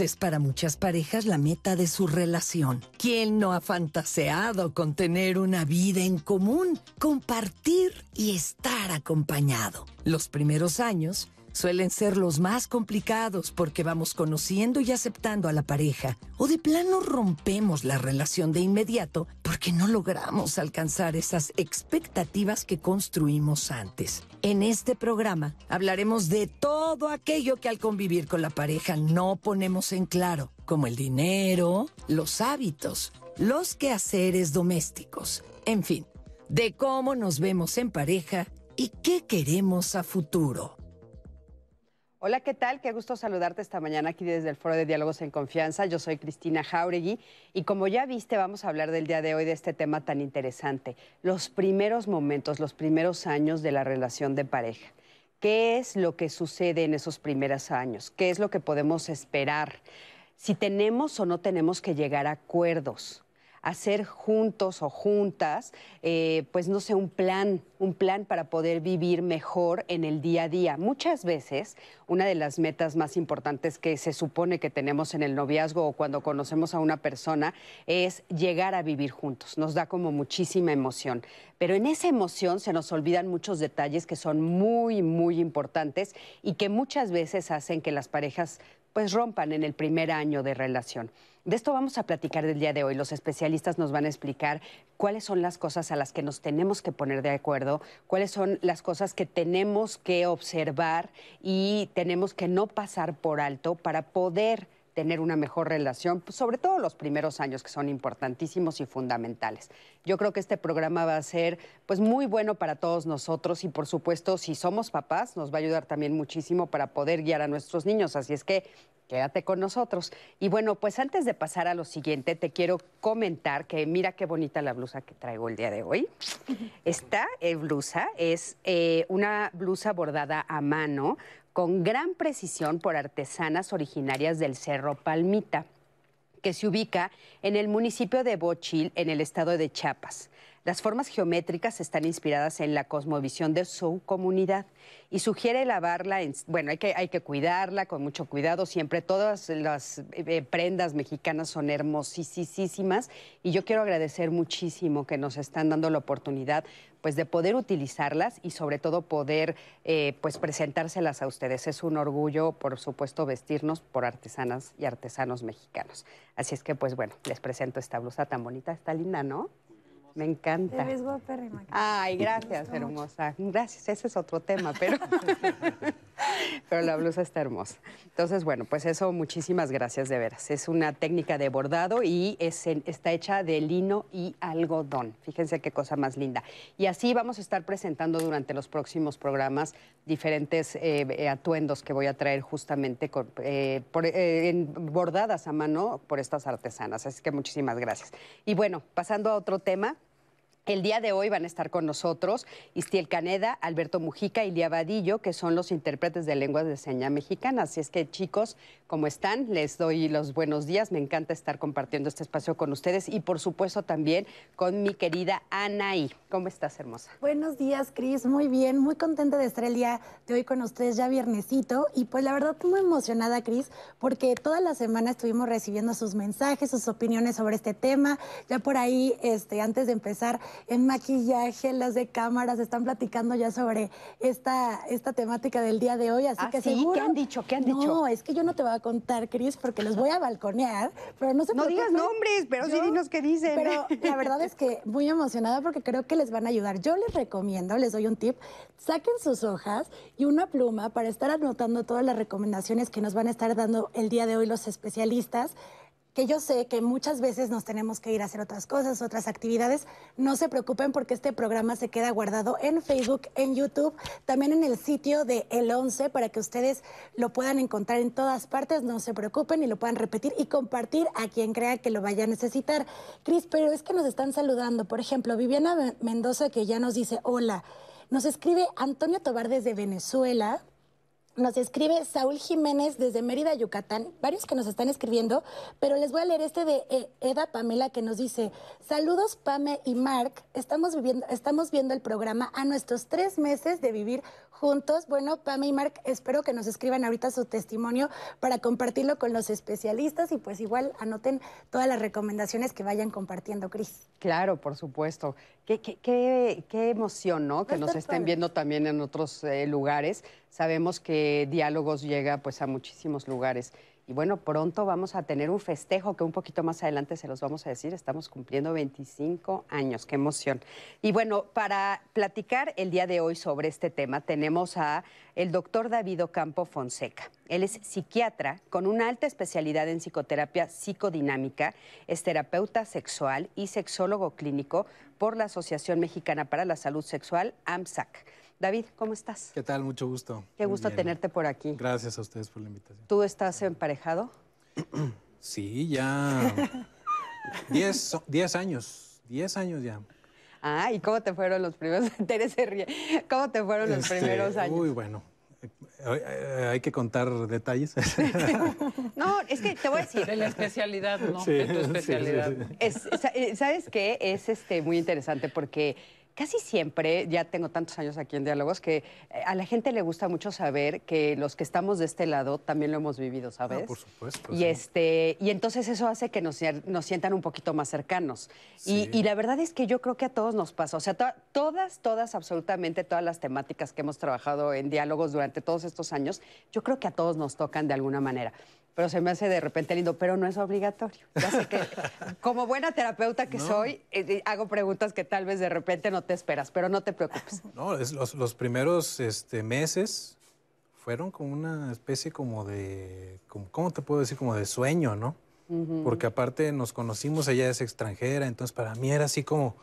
es para muchas parejas la meta de su relación. ¿Quién no ha fantaseado con tener una vida en común, compartir y estar acompañado? Los primeros años suelen ser los más complicados porque vamos conociendo y aceptando a la pareja o de plano rompemos la relación de inmediato porque no logramos alcanzar esas expectativas que construimos antes. En este programa hablaremos de todo aquello que al convivir con la pareja no ponemos en claro, como el dinero, los hábitos, los quehaceres domésticos, en fin, de cómo nos vemos en pareja y qué queremos a futuro. Hola, ¿qué tal? Qué gusto saludarte esta mañana aquí desde el Foro de Diálogos en Confianza. Yo soy Cristina Jauregui y como ya viste, vamos a hablar del día de hoy de este tema tan interesante, los primeros momentos, los primeros años de la relación de pareja. ¿Qué es lo que sucede en esos primeros años? ¿Qué es lo que podemos esperar? Si tenemos o no tenemos que llegar a acuerdos hacer juntos o juntas, eh, pues no sé, un plan, un plan para poder vivir mejor en el día a día. Muchas veces, una de las metas más importantes que se supone que tenemos en el noviazgo o cuando conocemos a una persona es llegar a vivir juntos. Nos da como muchísima emoción. Pero en esa emoción se nos olvidan muchos detalles que son muy, muy importantes y que muchas veces hacen que las parejas pues rompan en el primer año de relación. De esto vamos a platicar del día de hoy. Los especialistas nos van a explicar cuáles son las cosas a las que nos tenemos que poner de acuerdo, cuáles son las cosas que tenemos que observar y tenemos que no pasar por alto para poder tener una mejor relación, pues, sobre todo los primeros años que son importantísimos y fundamentales. Yo creo que este programa va a ser pues muy bueno para todos nosotros y por supuesto si somos papás nos va a ayudar también muchísimo para poder guiar a nuestros niños, así es que quédate con nosotros. Y bueno, pues antes de pasar a lo siguiente, te quiero comentar que mira qué bonita la blusa que traigo el día de hoy. Esta eh, blusa es eh, una blusa bordada a mano con gran precisión por artesanas originarias del Cerro Palmita, que se ubica en el municipio de Bochil, en el estado de Chiapas. Las formas geométricas están inspiradas en la cosmovisión de su comunidad y sugiere lavarla, en, bueno, hay que, hay que cuidarla con mucho cuidado, siempre todas las eh, prendas mexicanas son hermosísimas y yo quiero agradecer muchísimo que nos están dando la oportunidad pues de poder utilizarlas y sobre todo poder eh, pues presentárselas a ustedes. Es un orgullo, por supuesto, vestirnos por artesanas y artesanos mexicanos. Así es que pues bueno, les presento esta blusa tan bonita, está linda, ¿no? Me encanta. Te ves guapérrima. Ay, gracias, hermosa. Gracias, ese es otro tema, pero, pero la blusa está hermosa. Entonces, bueno, pues eso, muchísimas gracias de veras. Es una técnica de bordado y es está hecha de lino y algodón. Fíjense qué cosa más linda. Y así vamos a estar presentando durante los próximos programas diferentes eh, atuendos que voy a traer justamente eh, eh, bordadas a mano por estas artesanas. Así que muchísimas gracias. Y bueno, pasando a otro tema, el día de hoy van a estar con nosotros Istiel Caneda, Alberto Mujica y Lía Vadillo, que son los intérpretes de lenguas de señas mexicanas. Así es que, chicos, ¿cómo están? Les doy los buenos días. Me encanta estar compartiendo este espacio con ustedes y, por supuesto, también con mi querida Anaí. ¿Cómo estás, hermosa? Buenos días, Cris. Muy bien. Muy contenta de estar el día de hoy con ustedes, ya viernesito. Y, pues, la verdad, muy emocionada, Cris, porque toda la semana estuvimos recibiendo sus mensajes, sus opiniones sobre este tema. Ya por ahí, este, antes de empezar, en maquillaje, las de cámaras están platicando ya sobre esta, esta temática del día de hoy, así ¿Ah, que sí? seguro... ¿Qué han dicho? ¿Qué han dicho? No, es que yo no te voy a contar, Cris, porque los voy a balconear, pero no se No digas nombres, pero sí dinos qué dicen. Pero la verdad es que muy emocionada porque creo que les van a ayudar. Yo les recomiendo, les doy un tip, saquen sus hojas y una pluma para estar anotando todas las recomendaciones que nos van a estar dando el día de hoy los especialistas que yo sé que muchas veces nos tenemos que ir a hacer otras cosas, otras actividades. No se preocupen porque este programa se queda guardado en Facebook, en YouTube, también en el sitio de El 11 para que ustedes lo puedan encontrar en todas partes. No se preocupen y lo puedan repetir y compartir a quien crea que lo vaya a necesitar. Cris, pero es que nos están saludando. Por ejemplo, Viviana Mendoza que ya nos dice hola. Nos escribe Antonio Tobar desde Venezuela. Nos escribe Saúl Jiménez desde Mérida, Yucatán. Varios que nos están escribiendo, pero les voy a leer este de eh, Eda Pamela que nos dice: Saludos, Pame y Mark. Estamos, viviendo, estamos viendo el programa a nuestros tres meses de vivir juntos. Bueno, Pam y Mark, espero que nos escriban ahorita su testimonio para compartirlo con los especialistas y pues igual anoten todas las recomendaciones que vayan compartiendo, Cris. Claro, por supuesto. Qué, qué, qué, qué emoción, ¿no? Que nos estén padre. viendo también en otros eh, lugares. Sabemos que Diálogos llega pues a muchísimos lugares. Y bueno, pronto vamos a tener un festejo que un poquito más adelante se los vamos a decir. Estamos cumpliendo 25 años, qué emoción. Y bueno, para platicar el día de hoy sobre este tema tenemos a el doctor David Ocampo Fonseca. Él es psiquiatra con una alta especialidad en psicoterapia psicodinámica, es terapeuta sexual y sexólogo clínico por la Asociación Mexicana para la Salud Sexual, AMSAC. David, ¿cómo estás? ¿Qué tal? Mucho gusto. Qué Muy gusto bien. tenerte por aquí. Gracias a ustedes por la invitación. ¿Tú estás emparejado? Sí, ya 10 so- 10 años. 10 años ya. Ah, ¿y cómo te fueron los primeros? Tere se ríe. ¿Cómo te fueron los Este, primeros años? Uy, bueno. Eh, eh, Hay que contar detalles. No, es que te voy a decir. De la especialidad, ¿no? Sí, de tu sí, sí, especialidad. sí. Es- sa- eh, ¿Sabes qué? Es este, muy interesante porque casi siempre, ya tengo tantos años aquí en Diálogos, que eh, a la gente le gusta mucho saber que los que estamos de este lado también lo hemos vivido, ¿sabes? Ah, por supuesto, Y, sí. este, y entonces eso hace que nos, nos sientan un poquito más cercanos. Y, la verdad es que yo creo que a todos nos pasa. O sea, to- todas, todas, absolutamente todas las temáticas que hemos trabajado en Diálogos durante todos estos años, yo creo que a todos nos tocan de alguna manera. Pero se me hace de repente lindo, pero no es obligatorio. Ya sé que como buena terapeuta que No. soy, eh, eh, hago preguntas que tal vez de repente no te esperas, pero no te preocupes. No, es los, los primeros este, meses fueron como una especie como de, como- ¿cómo te puedo decir? Como de sueño, ¿no? Porque aparte nos conocimos, ella es extranjera, entonces para mí era así como,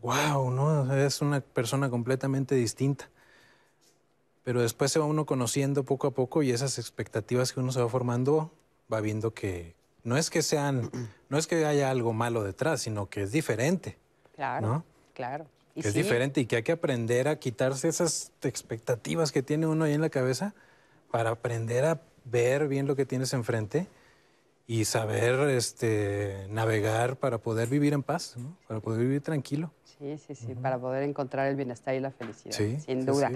wow, ¿no? Es una persona completamente distinta. Pero después se va uno conociendo poco a poco y esas expectativas que uno se va formando va viendo que no es que sean, no es que haya algo malo detrás, sino que es diferente. Claro, ¿No? claro. Y que es sí, diferente y que hay que aprender a quitarse esas expectativas que tiene uno ahí en la cabeza para aprender a ver bien lo que tienes enfrente y saber este, navegar para poder vivir en paz, ¿no? para poder vivir tranquilo. Sí, sí, sí, para poder encontrar el bienestar y la felicidad, Sí, sin sí, duda.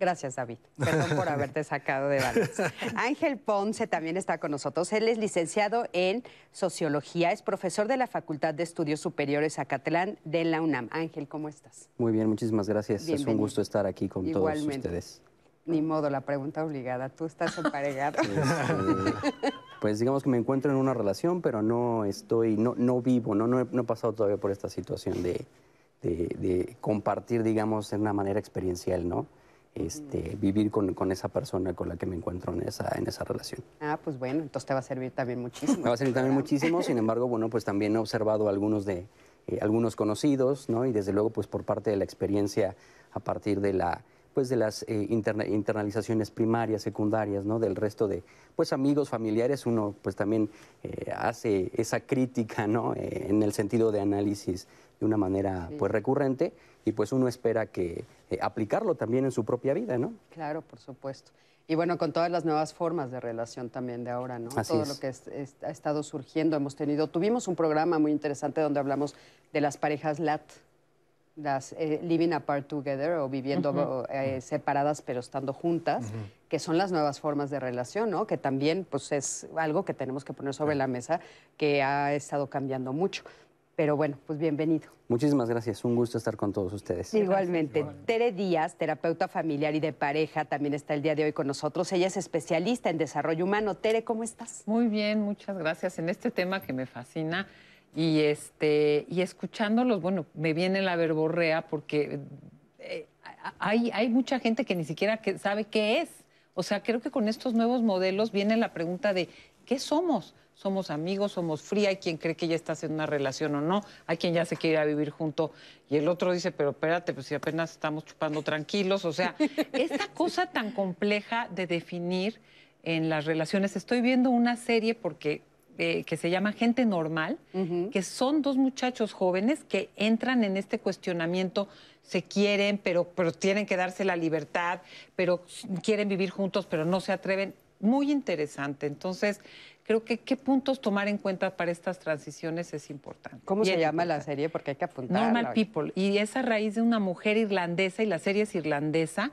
Gracias, David. Perdón por haberte sacado de balance. Ángel Ponce también está con nosotros. Él es licenciado en Sociología, es profesor de la Facultad de Estudios Superiores Acatlán de la UNAM. Ángel, ¿cómo estás? Muy bien, muchísimas gracias. Es un gusto estar aquí con Igualmente. todos ustedes. Ni modo, la pregunta obligada. ¿Tú estás emparejado? Este, pues digamos que me encuentro en una relación, pero no estoy, no, no vivo, no, no, he, no he pasado todavía por esta situación de, de- de compartir, digamos, de una manera experiencial, ¿no? Este, vivir con, con esa persona con la que me encuentro en esa, en esa relación. Ah, pues bueno, entonces te va a servir también muchísimo. Me va a servir también muchísimo, sin embargo, bueno, pues también he observado algunos de eh, algunos conocidos, ¿no? Y desde luego, pues por parte de la experiencia a partir de la pues de las eh, interna- internalizaciones primarias, secundarias, ¿no? Del resto de pues amigos, familiares, uno pues también eh, hace esa crítica, ¿no? En el sentido de análisis de una manera pues recurrente y pues uno espera que eh, aplicarlo también en su propia vida, ¿no? Claro, por supuesto. Y bueno, con todas las nuevas formas de relación también de ahora, ¿no? Así Todo es. lo que es- es- ha estado surgiendo, hemos tenido, tuvimos un programa muy interesante donde hablamos de las parejas LAT, las eh, living apart together o viviendo eh, separadas pero estando juntas, que son las nuevas formas de relación, ¿no? Que también pues es algo que tenemos que poner sobre la mesa que ha estado cambiando mucho. Pero bueno, pues bienvenido. Muchísimas gracias, un gusto estar con todos ustedes. Igualmente. Tere Díaz, terapeuta familiar y de pareja, también está el día de hoy con nosotros. Ella es especialista en desarrollo humano. Tere, ¿cómo estás? Muy bien, muchas gracias en este tema que me fascina. Y este, y escuchándolos, bueno, me viene la verborrea porque eh, hay, hay mucha gente que ni siquiera que sabe qué es. O sea, creo que con estos nuevos modelos viene la pregunta de ¿qué somos? ¿Somos amigos? ¿Somos fría? Hay quien cree que ya estás en una relación o no. Hay quien ya se quiere ir a vivir junto. Y el otro dice, pero espérate, pues si apenas estamos chupando tranquilos. O sea, esta cosa tan compleja de definir en las relaciones. Estoy viendo una serie porque eh, que se llama Gente Normal, que son dos muchachos jóvenes que entran en este cuestionamiento, se quieren, pero, pero tienen que darse la libertad, pero quieren vivir juntos, pero no se atreven. Muy interesante. Entonces, creo que qué puntos tomar en cuenta para estas transiciones es importante. ¿Cómo se llama la serie? Porque hay que apuntarla. Normal People. Y es a raíz de una mujer irlandesa, y la serie es irlandesa,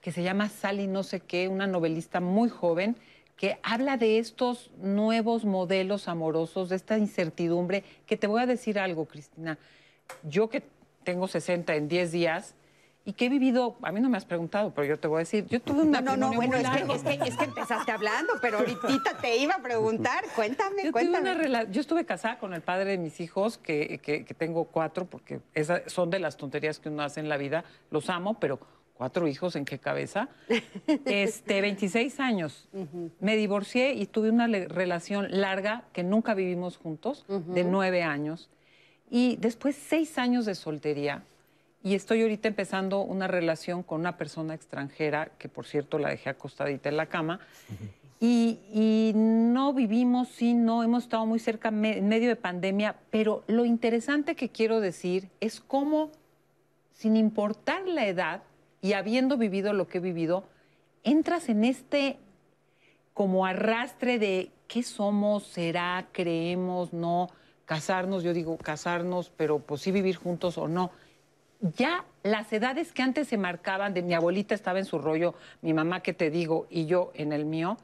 que se llama Sally no sé qué, una novelista muy joven que habla de estos nuevos modelos amorosos, de esta incertidumbre, que te voy a decir algo, Cristina. Yo que tengo 60 en 10 días, y que he vivido, a mí no me has preguntado, pero yo te voy a decir, yo tuve una No, no, no, bueno, es que, es, que, es que, empezaste hablando, pero ahorita te iba a preguntar, cuéntame, yo cuéntame. Tuve una yo estuve casada con el padre de mis hijos, que, que, que tengo cuatro, porque esas son de las tonterías que uno hace en la vida, los amo, pero cuatro hijos, ¿en qué cabeza? Este, 26 años. Me divorcié y tuve una relación larga que nunca vivimos juntos, de nueve años. Y después seis años de soltería, y estoy ahorita empezando una relación con una persona extranjera, que por cierto la dejé acostadita en la cama. y, no vivimos, sí, no, hemos estado muy cerca en medio de pandemia, pero lo interesante que quiero decir es cómo, sin importar la edad y habiendo vivido lo que he vivido, entras en este como arrastre de qué somos, será, creemos, no, casarnos, yo digo casarnos, pero pues sí vivir juntos o no ya las edades que antes se marcaban, de mi abuelita estaba en su rollo, mi mamá que te digo y yo en el mío,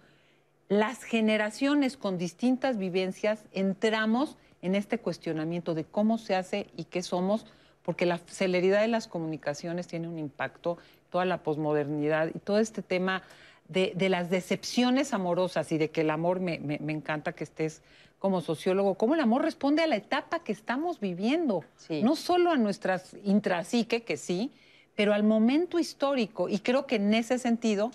las generaciones con distintas vivencias entramos en este cuestionamiento de cómo se hace y qué somos, porque la celeridad de las comunicaciones tiene un impacto, toda la posmodernidad y todo este tema de, las decepciones amorosas y de que el amor me encanta que estés como sociólogo, cómo el amor responde a la etapa que estamos viviendo, no solo a nuestras intrasique, que sí, pero al momento histórico. Y creo que en ese sentido,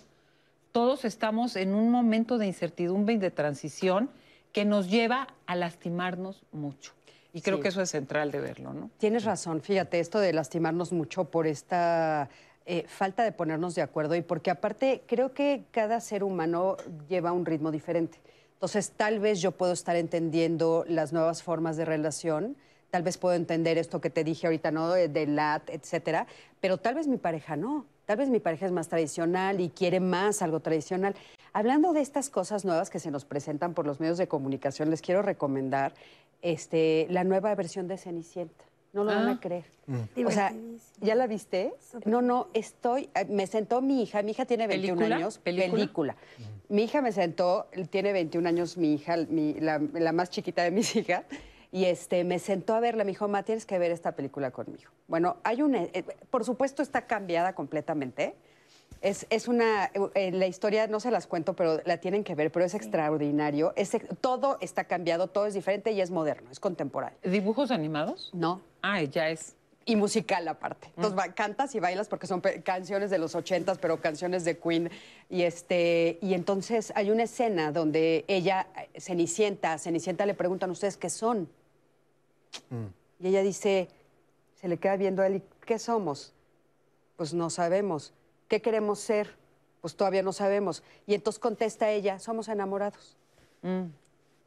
todos estamos en un momento de incertidumbre y de transición que nos lleva a lastimarnos mucho. Y creo que eso es central de verlo, ¿no? Tienes razón, fíjate, esto de lastimarnos mucho por esta eh, falta de ponernos de acuerdo y porque aparte creo que cada ser humano lleva un ritmo diferente. Entonces, tal vez yo puedo estar entendiendo las nuevas formas de relación, tal vez puedo entender esto que te dije ahorita, ¿no? De, LAT, etcétera, pero tal vez mi pareja no. Tal vez mi pareja es más tradicional y quiere más algo tradicional. Hablando de estas cosas nuevas que se nos presentan por los medios de comunicación, les quiero recomendar este, la nueva versión de Cenicienta. No lo van a ah. creer. Mm. O sea, ¿ya la viste? No, no, estoy. Eh, me sentó mi hija, mi hija tiene 21 años. Película. Mi hija me sentó, tiene 21 años mi hija, la, más chiquita de mis hijas. Y este, me sentó a verla, me dijo, ma, tienes que ver esta película conmigo. Bueno, hay una, eh, por supuesto está cambiada completamente, es, una, eh, la historia no se las cuento, pero la tienen que ver, pero es extraordinario. todo está cambiado, todo es diferente y es moderno, es contemporáneo. ¿Dibujos animados? No. Ah, ya es. Y musical aparte. Entonces mm. cantas y bailas porque son canciones de los ochentas, pero canciones de Queen. Y este, y entonces hay una escena donde ella, Cenicienta, Cenicienta le preguntan ustedes qué son. Mm. Y ella dice, se le queda viendo a él, ¿qué somos? Pues no sabemos. ¿Qué queremos ser? Pues todavía no sabemos. Y entonces contesta ella, somos enamorados. Mm.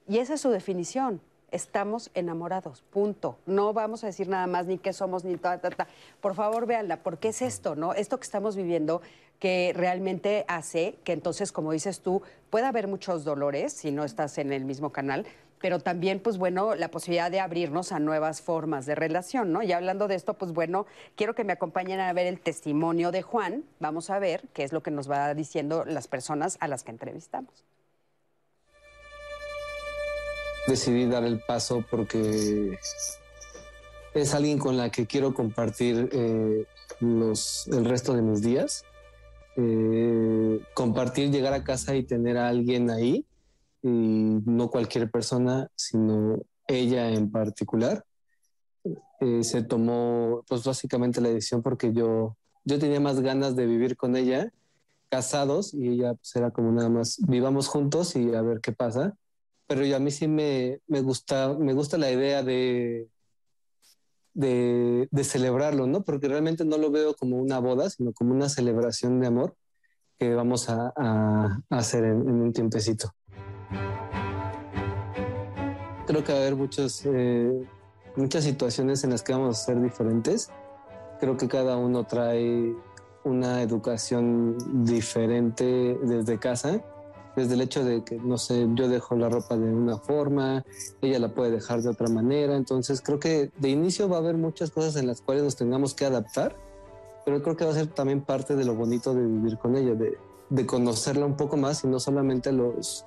Y esa es su definición. Estamos enamorados, punto. No vamos a decir nada más ni qué somos ni ta, ta, ta. Por favor, véanla, porque es esto, ¿no? Esto que estamos viviendo que realmente hace que entonces, como dices tú, pueda haber muchos dolores si no estás en el mismo canal, pero también, pues bueno, la posibilidad de abrirnos a nuevas formas de relación, ¿no? Y hablando de esto, pues bueno, quiero que me acompañen a ver el testimonio de Juan. Vamos a ver qué es lo que nos va diciendo las personas a las que entrevistamos. Decidí dar el paso porque es alguien con la que quiero compartir eh, los, el resto de mis días. Eh, compartir, llegar a casa y tener a alguien ahí y no cualquier persona, sino ella en particular. Eh, se tomó pues básicamente la decisión porque yo, yo tenía más ganas de vivir con ella casados y ella pues, era como nada más vivamos juntos y a ver qué pasa. Pero a mí sí me, me, gusta, me gusta la idea de, de, celebrarlo, ¿no? Porque realmente no lo veo como una boda, sino como una celebración de amor que vamos a, hacer en, en un tiempecito creo que va a haber muchos, eh, muchas situaciones en las que vamos a ser diferentes. Creo que cada uno trae una educación diferente desde casa, desde el hecho de que, no sé, yo dejo la ropa de una forma, ella la puede dejar de otra manera, entonces creo que de inicio va a haber muchas cosas en las cuales nos tengamos que adaptar, pero creo que va a ser también parte de lo bonito de vivir con ella, de, de conocerla un poco más y no solamente los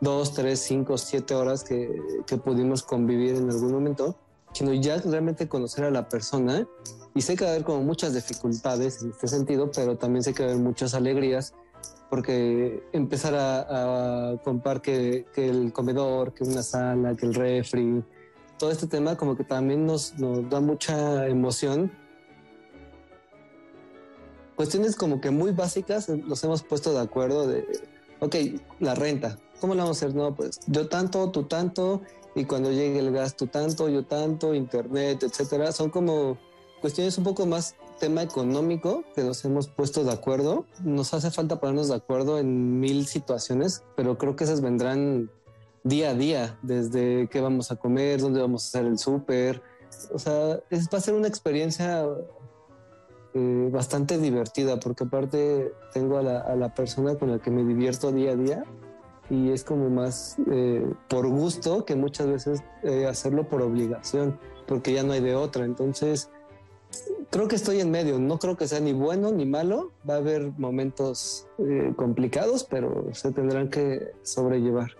dos, tres, cinco, siete horas que, que pudimos convivir en algún momento, sino ya realmente conocer a la persona. Y sé que va a haber como muchas dificultades en este sentido, pero también sé que va a haber muchas alegrías, porque empezar a, a comprar que, que, el comedor, que una sala, que el refri, todo este tema como que también nos, nos da mucha emoción. Cuestiones como que muy básicas nos hemos puesto de acuerdo de, ok, la renta, ¿cómo la vamos a hacer? No, pues yo tanto, tú tanto, y cuando llegue el gas tú tanto, yo tanto, internet, etcétera. Son como cuestiones un poco más tema económico que nos hemos puesto de acuerdo. Nos hace falta ponernos de acuerdo en mil situaciones, pero creo que esas vendrán día a día, desde qué vamos a comer, dónde vamos a hacer el súper. O sea, es, va a ser una experiencia eh, bastante divertida, porque aparte tengo a la, a la persona con la que me divierto día a día y es como más eh, por gusto que muchas veces eh, hacerlo por obligación, porque ya no hay de otra. Entonces, creo que estoy en medio, no creo que sea ni bueno ni malo, va a haber momentos eh, complicados, pero se tendrán que sobrellevar.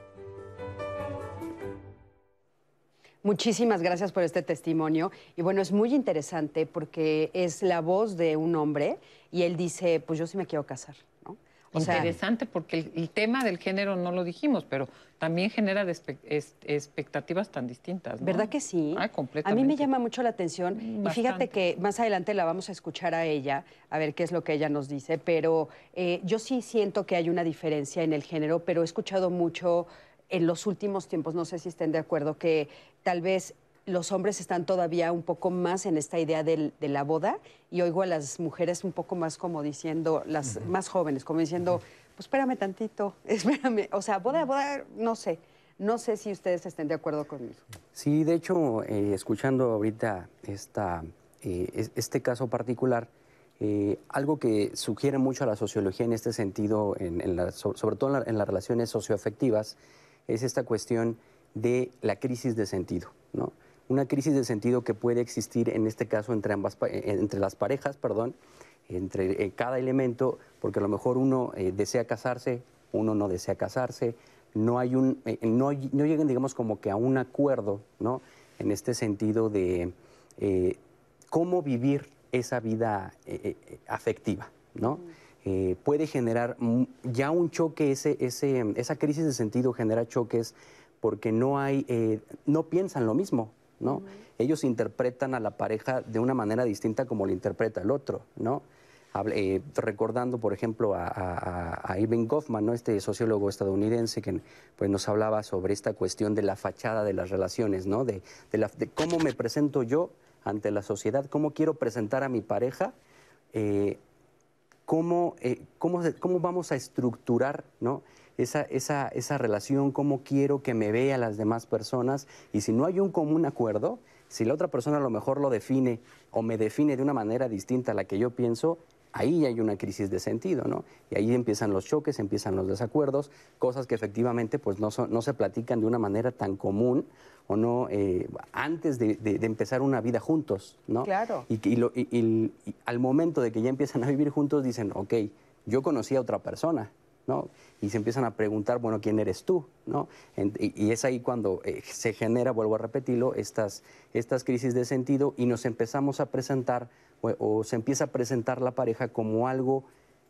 Muchísimas gracias por este testimonio. Y bueno, es muy interesante porque es la voz de un hombre y él dice, pues yo sí me quiero casar, ¿no? O Interesante porque el, el, tema del género no lo dijimos, pero también genera expectativas tan distintas. ¿no? ¿Verdad que sí? Ay, completamente. A mí me llama mucho la atención Bastante. y fíjate que más adelante la vamos a escuchar a ella, a ver qué es lo que ella nos dice, pero eh, yo sí siento que hay una diferencia en el género, pero he escuchado mucho en los últimos tiempos, no sé si estén de acuerdo, que tal vez los hombres están todavía un poco más en esta idea del, de la boda y oigo a las mujeres un poco más como diciendo, las uh -huh. más jóvenes, como diciendo, uh -huh. pues espérame tantito, espérame, o sea, boda, boda, no sé. No sé si ustedes estén de acuerdo conmigo. Sí, de hecho, eh, escuchando ahorita esta, eh, este caso particular, eh, algo que sugiere mucho a la sociología en este sentido, en, en la, sobre todo en, la, en las relaciones socioafectivas, es esta cuestión de la crisis de sentido, ¿no? Una crisis de sentido que puede existir en este caso entre, ambas, eh, entre las parejas, perdón, entre eh, cada elemento, porque a lo mejor uno eh, desea casarse, uno no desea casarse, no, hay un, eh, no, no, llegan, digamos, como que a un acuerdo, ¿no? En este sentido de eh, cómo vivir esa vida afectiva, ¿no? Puede generar ya un choque, ese, ese, esa crisis de sentido genera choques porque no hay, no piensan lo mismo, ¿no? Uh -huh. Ellos interpretan a la pareja de una manera distinta como lo interpreta el otro, ¿no? Eh, recordando, por ejemplo, a, a, a, Irving Goffman, ¿no? este sociólogo estadounidense que pues, nos hablaba sobre esta cuestión de la fachada de las relaciones, ¿no? de, de, la, de cómo me presento yo ante la sociedad, cómo quiero presentar a mi pareja, eh, cómo, eh, cómo, cómo, vamos a estructurar ¿no? Esa, esa, esa relación, cómo quiero que me vea las demás personas. Y si no hay un común acuerdo, si la otra persona a lo mejor lo define o me define de una manera distinta a la que yo pienso, ahí hay una crisis de sentido, ¿no? Y ahí empiezan los choques, empiezan los desacuerdos, cosas que efectivamente pues no, son, no se platican de una manera tan común o no eh, antes de, de, de, empezar una vida juntos, ¿no? Claro. Y, y, lo, y, y, al momento de que ya empiezan a vivir juntos dicen, ok, yo conocí a otra persona, ¿no? Y se empiezan a preguntar, bueno, ¿quién eres tú? ¿no? Y, es ahí cuando eh, se genera, vuelvo a repetirlo, estas, estas crisis de sentido y nos empezamos a presentar o, o, se empieza a presentar la pareja como algo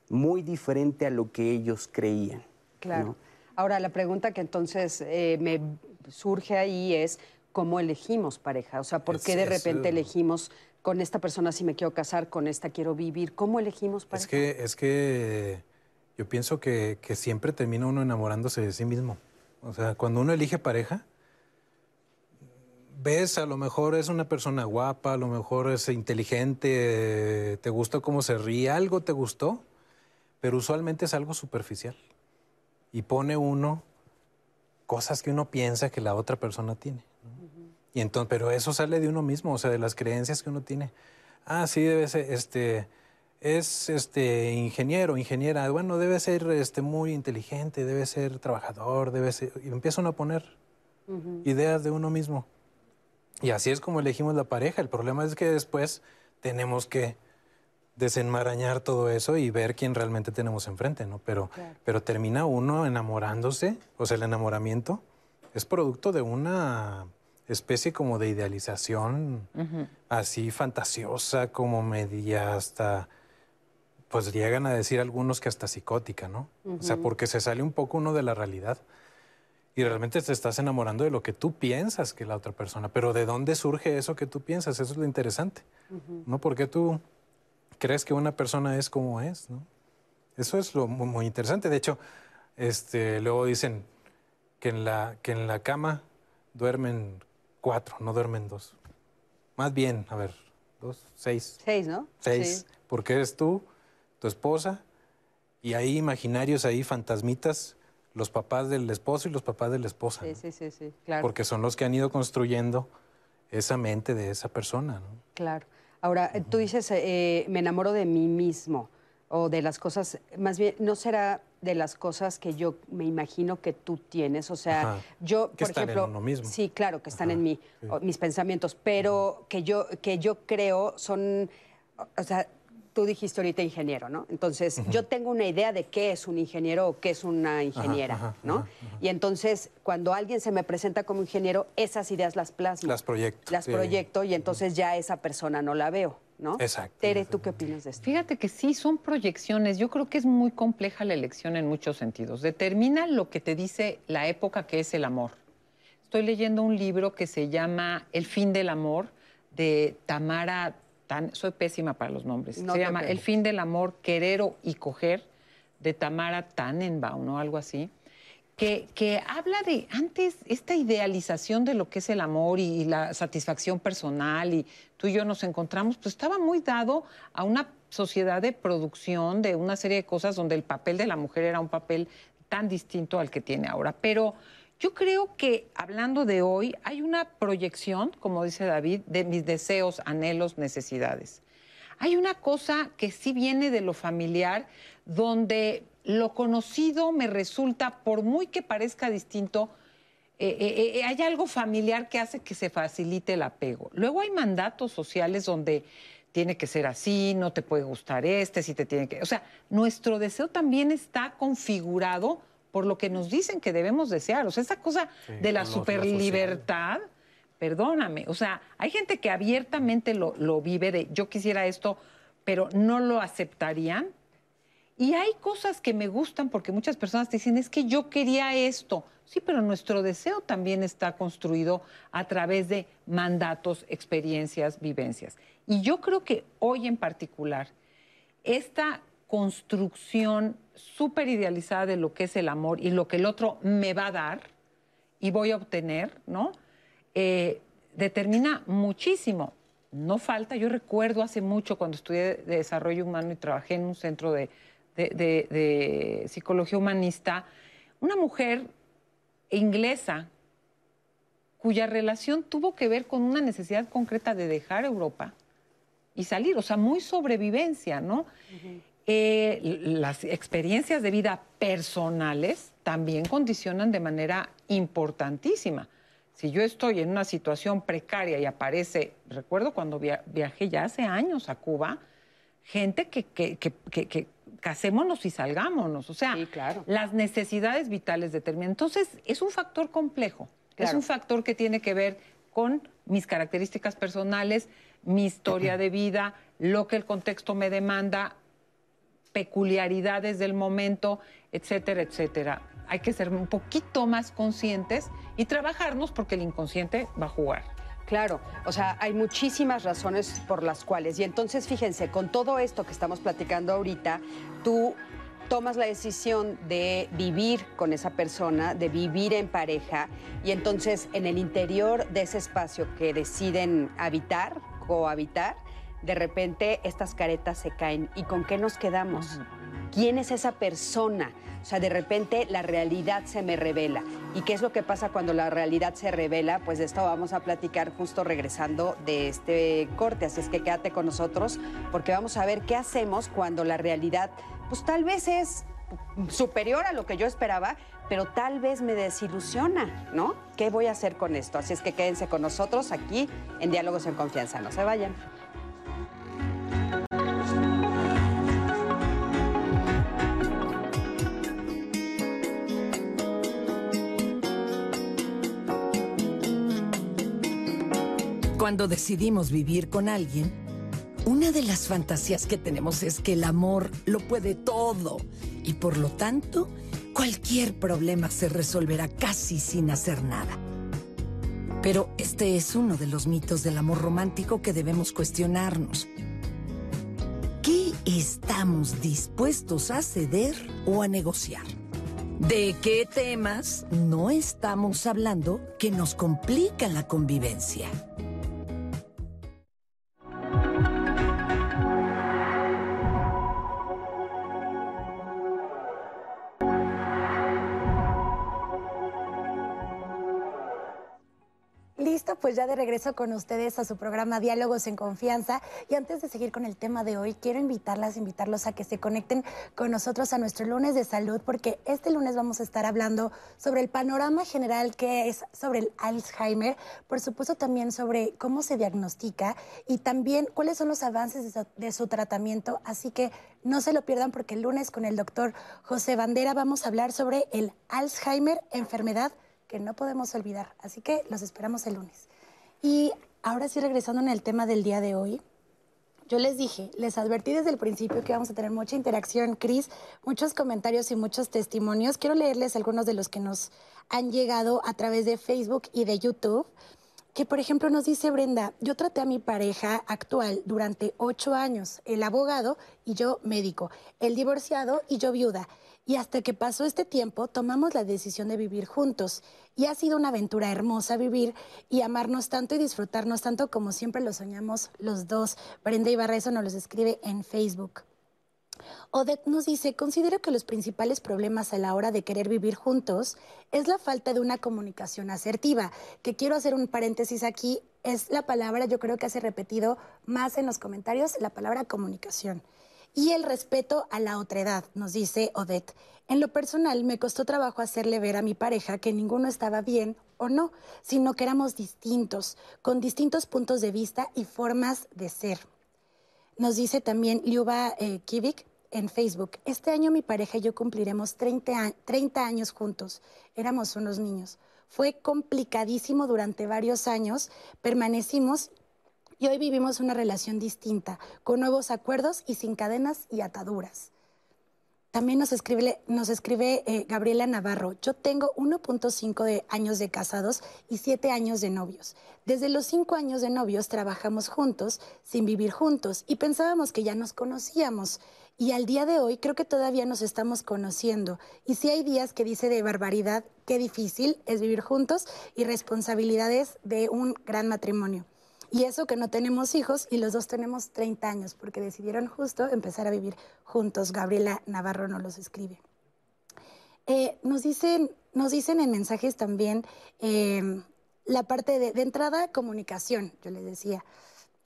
muy diferente a lo que ellos creían. Claro. ¿no? Ahora, la pregunta que entonces eh, me surge ahí es, ¿cómo elegimos pareja? O sea, ¿por qué de repente elegimos con esta persona si me quiero casar, con esta quiero vivir? ¿Cómo elegimos pareja? Es que... Es que yo pienso que, que, siempre termina uno enamorándose de sí mismo. O sea, cuando uno elige pareja, ves, a lo mejor es una persona guapa, a lo mejor es inteligente, te gusta cómo se ríe, algo te gustó, pero usualmente es algo superficial. Y pone uno cosas que uno piensa que la otra persona tiene. Y entonces, pero eso sale de uno mismo, o sea, de las creencias que uno tiene. Ah, sí, debe ser, este es este ingeniero, ingeniera, bueno, debe ser este muy inteligente, debe ser trabajador, debe ser y empiezan a poner uh -huh. ideas de uno mismo. Y así es como elegimos la pareja. El problema es que después tenemos que desenmarañar todo eso y ver quién realmente tenemos enfrente, ¿no? Pero, pero termina uno enamorándose, o sea, el enamoramiento es producto de una especie como de idealización así fantasiosa, como media hasta, pues llegan a decir algunos que hasta psicótica, ¿no? O sea, porque se sale un poco uno de la realidad y realmente te estás enamorando de lo que tú piensas que la otra persona, pero ¿de dónde surge eso que tú piensas? Eso es lo interesante, ¿no? Porque tú crees que una persona es como es, ¿no? Eso es lo muy, interesante. De hecho, este, luego dicen que en, la, que en la cama duermen cuatro, no duermen dos. Más bien, a ver, dos, seis. Seis, ¿no? Seis. Porque eres tú, tu esposa, y hay imaginarios ahí, fantasmitas, los papás del esposo y los papás de la esposa. Sí, sí, sí, sí, claro. Porque son los que han ido construyendo esa mente de esa persona, ¿no? Claro. Ahora, tú dices, eh, me enamoro de mí mismo o de las cosas, más bien, ¿no será de las cosas que yo me imagino que tú tienes? O sea, yo, que por están ejemplo, en uno mismo. sí, claro, que están en mí, mis pensamientos, pero que yo que yo creo son, o sea, tú dijiste ahorita ingeniero, ¿no? Entonces, yo tengo una idea de qué es un ingeniero o qué es una ingeniera, ¿no? Y entonces, cuando alguien se me presenta como ingeniero, esas ideas las plasmo. Las proyecto. Las proyecto y entonces ya esa persona no la veo, ¿no? Exacto. Tere, ¿tú qué opinas de esto? Fíjate que sí, son proyecciones. Yo creo que es muy compleja la elección en muchos sentidos. Determina lo que te dice la época que es el amor. Estoy leyendo un libro que se llama El fin del amor de Tamara soy pésima para los nombres. Se llama El fin del amor, querer y coger, de Tamara Tannenbaum o algo así, que, que, habla de antes esta idealización de lo que es el amor y, la satisfacción personal y tú y yo nos encontramos, pues estaba muy dado a una sociedad de producción de una serie de cosas donde el papel de la mujer era un papel tan distinto al que tiene ahora. Pero yo creo que hablando de hoy hay una proyección, como dice David, de mis deseos, anhelos, necesidades. Hay una cosa que sí viene de lo familiar, donde lo conocido me resulta, por muy que parezca distinto, eh, eh, eh, hay algo familiar que hace que se facilite el apego. Luego hay mandatos sociales donde tiene que ser así, no te puede gustar este, si te tiene que... O sea, nuestro deseo también está configurado por lo que nos dicen que debemos desear. O sea, esa cosa de la superlibertad, perdóname, o sea, hay gente que abiertamente lo, lo vive de yo quisiera esto, pero no lo aceptarían. Y hay cosas que me gustan porque muchas personas te dicen, es que yo quería esto. Sí, pero nuestro deseo también está construido a través de mandatos, experiencias, vivencias. Y yo creo que hoy en particular, esta construcción súper idealizada de lo que es el amor y lo que el otro me va a dar y voy a obtener, ¿no? Eh, determina muchísimo. No falta, yo recuerdo hace mucho cuando estudié de desarrollo humano y trabajé en un centro de psicología humanista, una mujer inglesa cuya relación tuvo que ver con una necesidad concreta de dejar Europa y salir, o sea, muy sobrevivencia, ¿no? Eh, las experiencias de vida personales también condicionan de manera importantísima. Si yo estoy en una situación precaria y aparece, recuerdo cuando viajé ya hace años a Cuba, gente que, que, casémonos y salgámonos. O sea, las necesidades vitales determinan. Entonces, es un factor complejo. Es un factor que tiene que ver con mis características personales, mi historia de vida, lo que el contexto me demanda, peculiaridades del momento, etcétera, etcétera. Hay que ser un poquito más conscientes y trabajarnos porque el inconsciente va a jugar. Claro, o sea, hay muchísimas razones por las cuales. Y entonces, fíjense, con todo esto que estamos platicando ahorita, tú tomas la decisión de vivir con esa persona, de vivir en pareja, y entonces en el interior de ese espacio que deciden habitar, cohabitar, de repente estas caretas se caen. ¿Y con qué nos quedamos? ¿Quién es esa persona? O sea, de repente la realidad se me revela. ¿Y qué es lo que pasa cuando la realidad se revela? Pues de esto vamos a platicar justo regresando de este corte. Así es que quédate con nosotros porque vamos a ver qué hacemos cuando la realidad, pues tal vez es superior a lo que yo esperaba, pero tal vez me desilusiona, ¿no? ¿Qué voy a hacer con esto? Así es que quédense con nosotros aquí en Diálogos en Confianza. No se vayan. Cuando decidimos vivir con alguien, una de las fantasías que tenemos es que el amor lo puede todo y por lo tanto cualquier problema se resolverá casi sin hacer nada. Pero este es uno de los mitos del amor romántico que debemos cuestionarnos. ¿Qué estamos dispuestos a ceder o a negociar? ¿De qué temas no estamos hablando que nos complican la convivencia? Pues ya de regreso con ustedes a su programa Diálogos en Confianza. Y antes de seguir con el tema de hoy, quiero invitarlas, invitarlos a que se conecten con nosotros a nuestro lunes de salud, porque este lunes vamos a estar hablando sobre el panorama general que es sobre el Alzheimer, por supuesto también sobre cómo se diagnostica y también cuáles son los avances de su, tratamiento. Así que no se lo pierdan porque el lunes con el doctor José Bandera vamos a hablar sobre el Alzheimer, enfermedad que no podemos olvidar. Así que los esperamos el lunes. Y ahora sí, regresando en el tema del día de hoy, yo les dije, les advertí desde el principio que vamos a tener mucha interacción, Cris, muchos comentarios y muchos testimonios. Quiero leerles algunos de los que nos han llegado a través de Facebook y de YouTube. Que, por ejemplo, nos dice Brenda, yo traté a mi pareja actual durante ocho años, el abogado y yo médico, el divorciado y yo viuda. Y hasta que pasó este tiempo, tomamos la decisión de vivir juntos. Y ha sido una aventura hermosa vivir y amarnos tanto y disfrutarnos tanto como siempre lo soñamos los dos. Brenda Ibarra eso nos los escribe en Facebook. Odette nos dice, considero que los principales problemas a la hora de querer vivir juntos es la falta de una comunicación asertiva, que quiero hacer un paréntesis aquí, es la palabra, yo creo que hace repetido más en los comentarios, la palabra comunicación y el respeto a la otredad, nos dice Odette. En lo personal, me costó trabajo hacerle ver a mi pareja que ninguno estaba bien o no, sino que éramos distintos, con distintos puntos de vista y formas de ser. Nos dice también Liuba eh, Kivik en Facebook, este año mi pareja y yo cumpliremos 30, 30 años juntos. Éramos unos niños. Fue complicadísimo durante varios años, permanecimos y hoy vivimos una relación distinta, con nuevos acuerdos y sin cadenas y ataduras. También nos escribe, eh, Gabriela Navarro. Yo tengo 1.5 de años de casados y 7 años de novios. Desde los 5 años de novios trabajamos juntos, sin vivir juntos, y pensábamos que ya nos conocíamos. Y al día de hoy creo que todavía nos estamos conociendo. Y si hay días que dice de barbaridad, qué difícil es vivir juntos y responsabilidades de un gran matrimonio. Y eso que no tenemos hijos y los dos tenemos 30 años, porque decidieron justo empezar a vivir juntos. Gabriela Navarro nos los escribe. Eh, nos, dicen, nos dicen en mensajes también eh, la parte de, de, entrada, comunicación, yo les decía.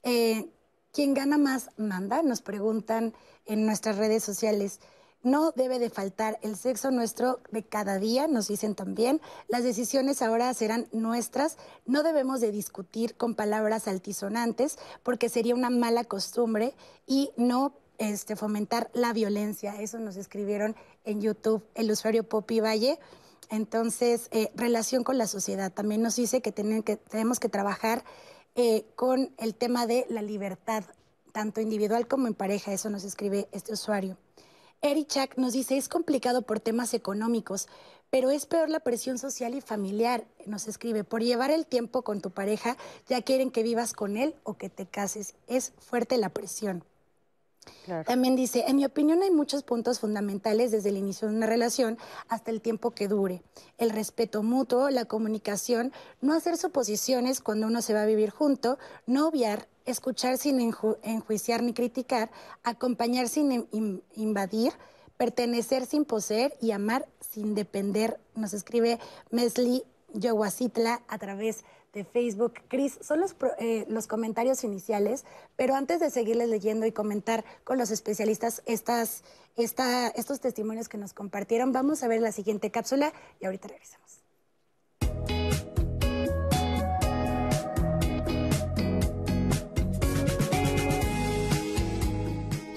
Eh, ¿Quién gana más manda? Nos preguntan en nuestras redes sociales. No debe de faltar el sexo nuestro de cada día, nos dicen también. Las decisiones ahora serán nuestras. No debemos de discutir con palabras altisonantes porque sería una mala costumbre y no este, fomentar la violencia. Eso nos escribieron en YouTube el usuario Poppy Valle. Entonces, eh, relación con la sociedad. También nos dice que, que tenemos que trabajar eh, con el tema de la libertad, tanto individual como en pareja. Eso nos escribe este usuario. Erichak nos dice, es complicado por temas económicos, pero es peor la presión social y familiar, nos escribe, por llevar el tiempo con tu pareja, ya quieren que vivas con él o que te cases. Es fuerte la presión. También dice, en mi opinión hay muchos puntos fundamentales desde el inicio de una relación hasta el tiempo que dure. El respeto mutuo, la comunicación, no hacer suposiciones cuando uno se va a vivir junto, no obviar escuchar sin enju enjuiciar ni criticar, acompañar sin in invadir, pertenecer sin poseer y amar sin depender. Nos escribe Mesli Yowasitla a través de Facebook. Cris, son los, eh, los comentarios iniciales, pero antes de seguirles leyendo y comentar con los especialistas estas, esta, estos testimonios que nos compartieron, vamos a ver la siguiente cápsula y ahorita regresamos.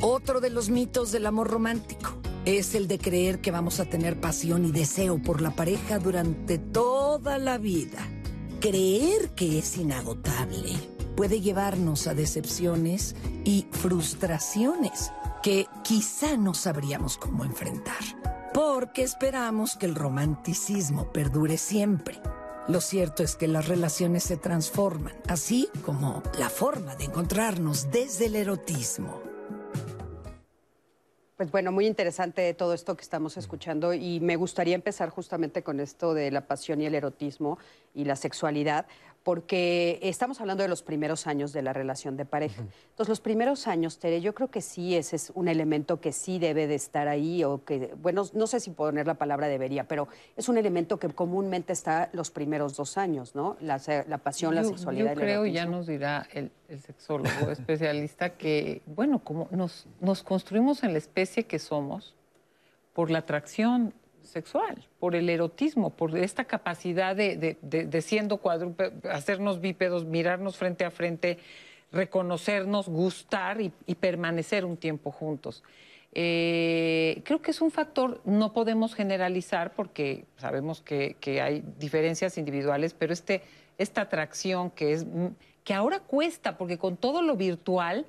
Otro de los mitos del amor romántico es el de creer que vamos a tener pasión y deseo por la pareja durante toda la vida. Creer que es inagotable. puede llevarnos a decepciones y frustraciones que quizá no sabríamos cómo enfrentar, porque esperamos que el romanticismo perdure siempre. Lo cierto es que las relaciones se transforman, así como la forma de encontrarnos desde el erotismo. Pues bueno, muy interesante todo esto que estamos escuchando y me gustaría empezar justamente con esto de la pasión y el erotismo y la sexualidad, porque estamos hablando de los primeros años de la relación de pareja. Entonces, los primeros años, Tere, yo creo que sí, ese es un elemento que sí debe de estar ahí, o que, bueno, no sé si poner la palabra debería, pero es un elemento que comúnmente está los primeros dos años, ¿no? La, pasión, la sexualidad. Yo creo, ya nos dirá el, sexólogo especialista, que, bueno, como nos, nos construimos en la especie que somos por la atracción sexual, por el erotismo, por esta capacidad de, siendo cuadrúpedos, hacernos bípedos, mirarnos frente a frente, reconocernos, gustar y, permanecer un tiempo juntos. Eh, creo que es un factor, no podemos generalizar porque sabemos que, hay diferencias individuales, pero este, esta atracción que es que ahora cuesta, porque con todo lo virtual,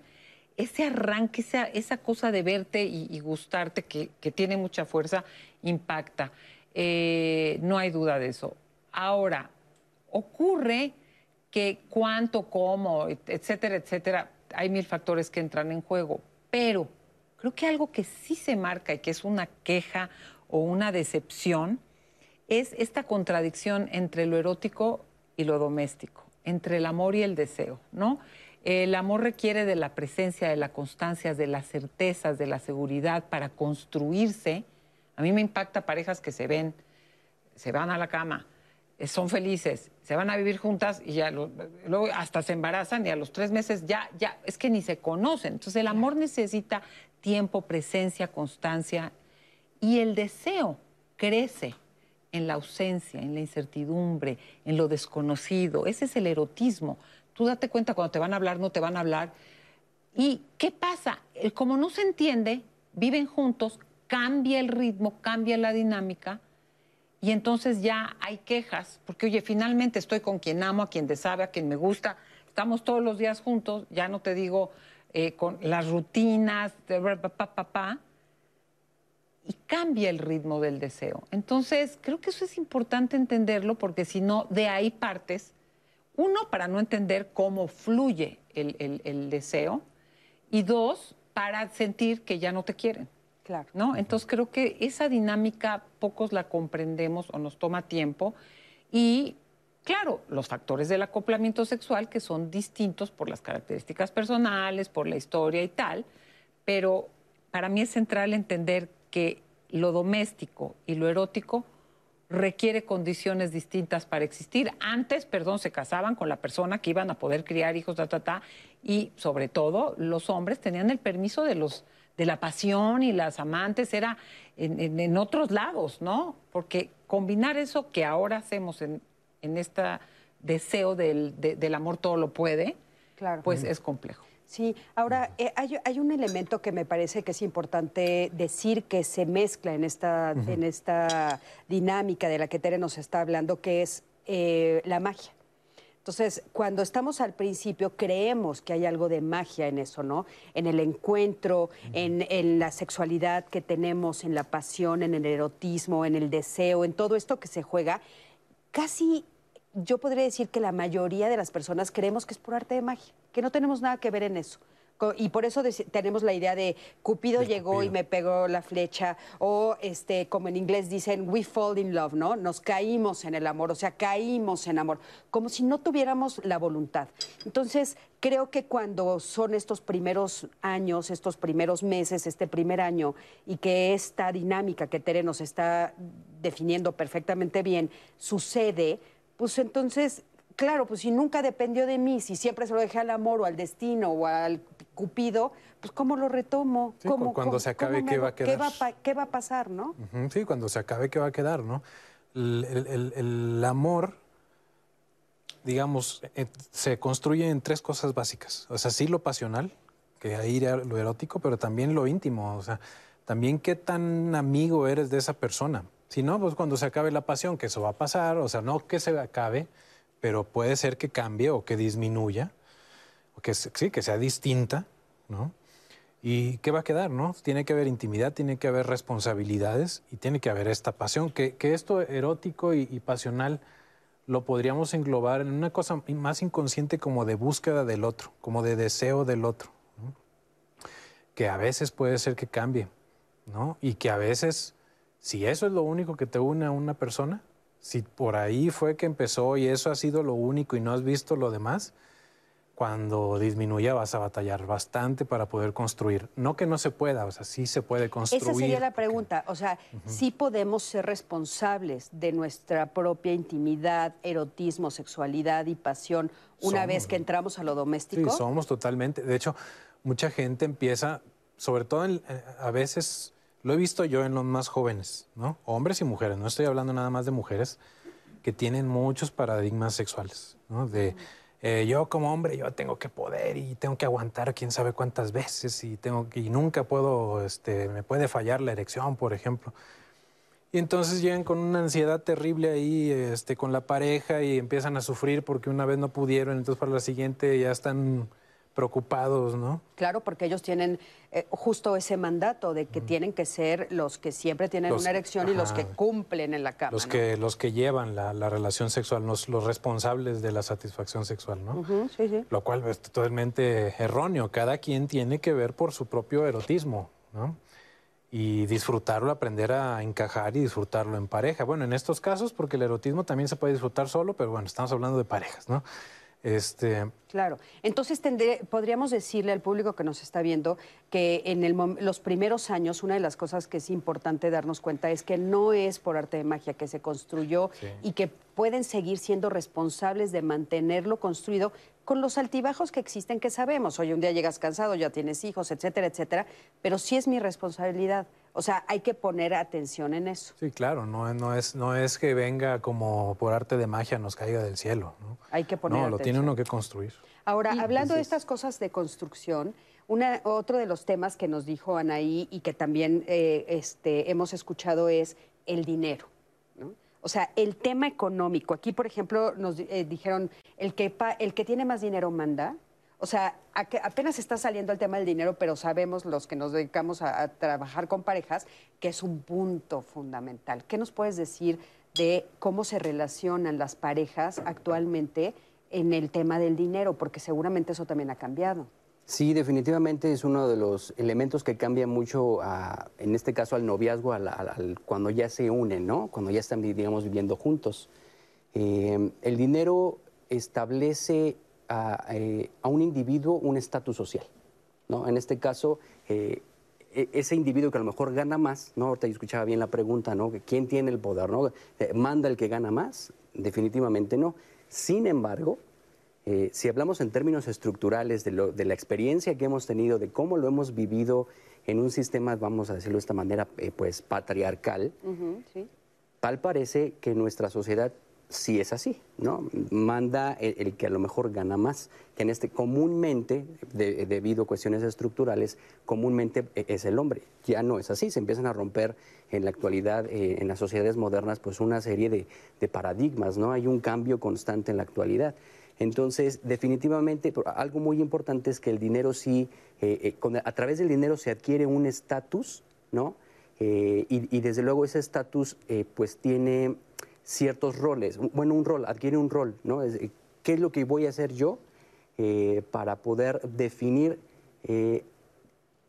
ese arranque, esa, esa cosa de verte y, gustarte que, tiene mucha fuerza, impacta. Eh, no hay duda de eso. Ahora, ocurre que cuánto, cómo, etcétera, etcétera, hay mil factores que entran en juego, pero creo que algo que sí se marca y que es una queja o una decepción es esta contradicción entre lo erótico y lo doméstico, entre el amor y el deseo, ¿no? El amor requiere de la presencia, de la constancia, de las certezas, de la seguridad para construirse. A mí me impacta parejas que se ven, se van a la cama, eh, son felices, se van a vivir juntas y ya luego hasta se embarazan y a los tres meses ya, ya, es que ni se conocen. Entonces el amor necesita tiempo, presencia, constancia y el deseo crece en la ausencia, en la incertidumbre, en lo desconocido. Ese es el erotismo. Tú date cuenta cuando te van a hablar, no te van a hablar. ¿Y qué pasa? Como no se entiende, viven juntos, cambia el ritmo, cambia la dinámica y entonces ya hay quejas, porque oye, finalmente estoy con quien amo, a quien desabe, a quien me gusta, estamos todos los días juntos, ya no te digo eh, con las rutinas, papá, papá, y cambia el ritmo del deseo. Entonces, creo que eso es importante entenderlo, porque si no, de ahí partes uno, para no entender cómo fluye el, deseo. Y dos, para sentir que ya no te quieren. Claro. ¿no? Entonces creo que esa dinámica pocos la comprendemos o nos toma tiempo. Y claro, los factores del acoplamiento sexual que son distintos por las características personales, por la historia y tal, pero para mí es central entender que lo doméstico y lo erótico requiere condiciones distintas para existir. Antes, perdón, se casaban con la persona que iban a poder criar hijos, ta, ta, ta, y sobre todo los hombres tenían el permiso de los de la pasión y las amantes era en, otros lados, ¿no? Porque combinar eso que ahora hacemos en, en este deseo del, del amor todo lo puede, claro. pues es complejo. Sí, ahora eh, hay, un elemento que me parece que es importante decir que se mezcla en esta, en esta dinámica de la que Tere nos está hablando, que es eh, la magia. Entonces, cuando estamos al principio, creemos que hay algo de magia en eso, ¿no? En el encuentro, en, en, la sexualidad que tenemos, en la pasión, en el erotismo, en el deseo, en todo esto que se juega. Casi yo podría decir que la mayoría de las personas creemos que es por arte de magia, que no tenemos nada que ver en eso. Y por eso tenemos la idea de Cupido llegó y me pegó la flecha, o este, como en inglés dicen, we fall in love, ¿no? Nos caímos en el amor, o sea, caímos en amor, como si no tuviéramos la voluntad. Entonces, creo que cuando son estos primeros años, estos primeros meses, este primer año, y que esta dinámica que Tere nos está definiendo perfectamente bien sucede, pues entonces, claro, pues si nunca dependió de mí, si siempre se lo dejé al amor o al destino o al cupido, pues ¿cómo lo retomo? ¿Cómo, cuando se acabe, ¿qué va a quedar? ¿qué va, a pasar, no? sí, cuando se acabe, ¿qué va a quedar, no? El, amor, digamos, eh, se construye en tres cosas básicas. O sea, sí lo pasional, que ahí lo erótico, pero también lo íntimo. O sea, también qué tan amigo eres de esa persona. Si no, pues cuando se acabe la pasión, que eso va a pasar, o sea, no que se acabe, pero puede ser que cambie o que disminuya. o que sí, que sea distinta, ¿no? ¿Y qué va a quedar, no? Tiene que haber intimidad, tiene que haber responsabilidades y tiene que haber esta pasión, que, que esto erótico y, y pasional lo podríamos englobar en una cosa más inconsciente como de búsqueda del otro, como de deseo del otro, ¿no? que a veces puede ser que cambie, ¿no? Y que a veces, si eso es lo único que te une a una persona, si por ahí fue que empezó y eso ha sido lo único y no has visto lo demás, cuando disminuya vas a batallar bastante para poder construir. No que no se pueda, o sea, sí se puede construir. Esa sería la pregunta. O sea, sí podemos ser responsables de nuestra propia intimidad, erotismo, sexualidad y pasión una Somos, vez que entramos a lo Sí, doméstico. somos totalmente. De hecho, mucha gente empieza, sobre todo en- eh, a veces, lo he visto yo en los más jóvenes, ¿no? Hombres y mujeres, no estoy hablando nada más de mujeres, que tienen muchos paradigmas sexuales, ¿no? De eh, yo como hombre, yo tengo que poder y tengo que aguantar quién sabe cuántas veces y, tengo y nunca puedo, este, me puede fallar la erección, por ejemplo. Y entonces llegan con una ansiedad terrible ahí, este, con la pareja y empiezan a sufrir porque una vez no pudieron, entonces para la siguiente ya están preocupados, ¿no? Claro, porque ellos tienen eh, justo ese mandato de que tienen que ser los que siempre tienen Los- una erección y los que cumplen en la cama. Los ¿no? que, los que llevan la, la relación sexual, los, los responsables de la satisfacción sexual, ¿no? Sí. Lo cual es totalmente erróneo. Cada quien tiene que ver por su propio erotismo, ¿no? Y disfrutarlo, aprender a encajar y disfrutarlo en pareja. Bueno, en estos casos, porque el erotismo también se puede disfrutar solo, pero bueno, estamos hablando de parejas, ¿no? Este, Claro. Entonces tendré- podríamos decirle al público que nos está viendo que en el los primeros años una de las cosas que es importante darnos cuenta es que no es por arte de magia que se construyó Sí. y que pueden seguir siendo responsables de mantenerlo construido con los altibajos que existen que sabemos. Hoy un día llegas cansado, ya tienes hijos, etcétera, etcétera, pero sí es mi responsabilidad. O sea, hay que poner atención en eso. sí, claro, no, no, es, no es que venga como por arte de magia nos caiga del cielo, ¿no? Hay que poner No, lo tiene uno que construir. Ahora, hablando de estas cosas de construcción, una, otro de los temas que nos dijo Anaí y que también eh, este, hemos escuchado es el dinero. ¿no? O sea, el tema económico. Aquí, por ejemplo, nos eh, dijeron, el que, pa- el que tiene más dinero manda. O sea, apenas está saliendo el tema del dinero, pero sabemos los que nos dedicamos a, trabajar con parejas que es un punto fundamental. ¿Qué nos puedes decir de cómo se relacionan las parejas actualmente en el tema del dinero? Porque seguramente eso también ha cambiado. Sí, definitivamente es uno de los elementos que cambia mucho, a- en este caso al noviazgo, al- cuando ya se unen, ¿no? Cuando ya están, digamos, viviendo juntos. Eh, el dinero establece a, eh, a un individuo un estatus social, ¿no? En este caso, eh, e- ese individuo que a lo mejor gana más, ¿no? Ahorita yo escuchaba bien la pregunta, ¿no? ¿Quién tiene el poder, no? Eh, ¿Manda el que gana más? Definitivamente no. Sin embargo, eh, si hablamos en términos estructurales de, lo- de la experiencia que hemos tenido, de cómo lo hemos vivido en un sistema, vamos a decirlo de esta manera, eh, pues patriarcal, Ujú, ¿sí? tal parece que nuestra sociedad sí es así, ¿no? Manda el, que a lo mejor gana más, que en este comúnmente, de- debido a cuestiones estructurales, comúnmente eh, es el hombre. Ya no es así, se empiezan a romper en la actualidad, eh, en las sociedades modernas, pues una serie de, de paradigmas, ¿no? Hay un cambio constante en la actualidad. Entonces, definitivamente, algo muy importante es que el dinero sí, eh, eh, a través del dinero se adquiere un estatus, ¿no? Y, y desde luego ese estatus pues tiene ciertos roles. Bueno, un rol, adquiere un rol, ¿no? Es, eh, ¿Qué es lo que voy a hacer yo eh, para poder definir, eh,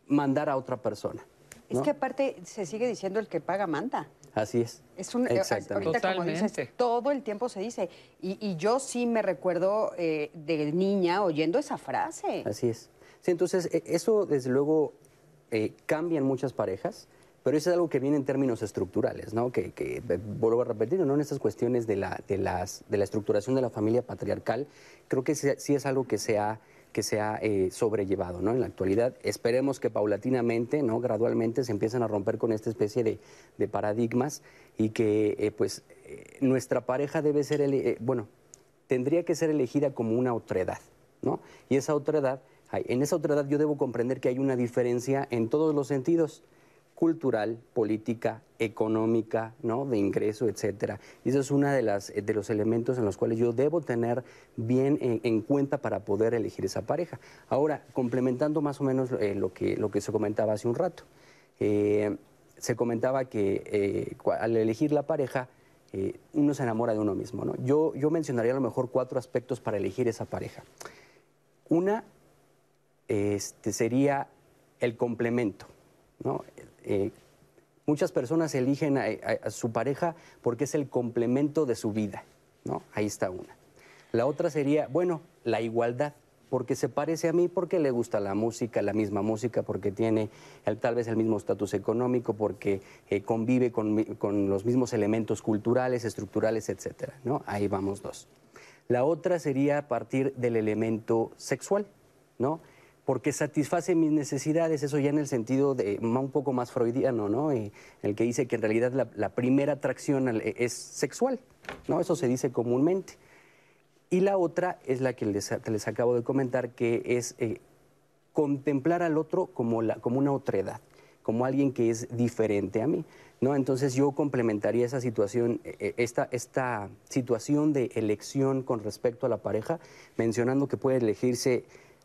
mandar a otra persona? Es ¿no? que aparte se sigue diciendo el que paga manda. Así es. Es un, eh, Exactamente. ahorita como dices, Totalmente. todo el tiempo se dice. Y, y yo sí me recuerdo eh, de niña oyendo esa frase. Así es. Sí, entonces, e- eso desde luego eh, cambia en muchas parejas, pero eso es algo que viene en términos estructurales, ¿no? Que, que, eh, vuelvo a repetir, ¿no? En estas cuestiones de la, de, las, de la estructuración de la familia patriarcal, creo que sí, es algo que se ha, que se ha eh, sobrellevado, ¿no? En la actualidad, esperemos que paulatinamente, ¿no? Gradualmente se empiecen a romper con esta especie de, de paradigmas y que, eh, pues, eh, nuestra pareja debe ser, eh, bueno, tendría que ser elegida como una otredad, ¿no? Y esa otredad, en esa otredad yo debo comprender que hay una diferencia en todos los sentidos. Cultural, política, económica, ¿no? de ingreso, etcétera. Y eso es uno de, las, de los elementos en los cuales yo debo tener bien en, cuenta para poder elegir esa pareja. Ahora, complementando más o menos eh, lo, que, lo que se comentaba hace un rato, eh, se comentaba que eh, al elegir la pareja, uno se enamora de uno mismo. ¿no? Yo, yo mencionaría a lo mejor cuatro aspectos para elegir esa pareja. Una este, sería el complemento. ¿no? Eh, muchas personas eligen a, su pareja porque es el complemento de su vida, ¿no? Ahí está una. La otra sería, bueno, la igualdad, porque se parece a mí, porque le gusta la música, la misma música, porque tiene tal vez el mismo estatus económico, porque eh, convive con, los mismos elementos culturales, estructurales, etcétera, ¿no? Ahí vamos dos. La otra sería a partir del elemento sexual, ¿no? Porque satisface mis necesidades, eso ya en el sentido de un poco más freudiano, ¿no? en el que dice que en realidad la, primera atracción e, es sexual, ¿no? Eso se dice comúnmente. Y la otra es la que les, les acabo de comentar, que es eh, contemplar al otro como, la, como una otredad, como alguien que es diferente a mí. ¿no? Entonces yo complementaría esa situación, e, e, esta, esta situación de elección con respecto a la pareja, mencionando que puede elegirse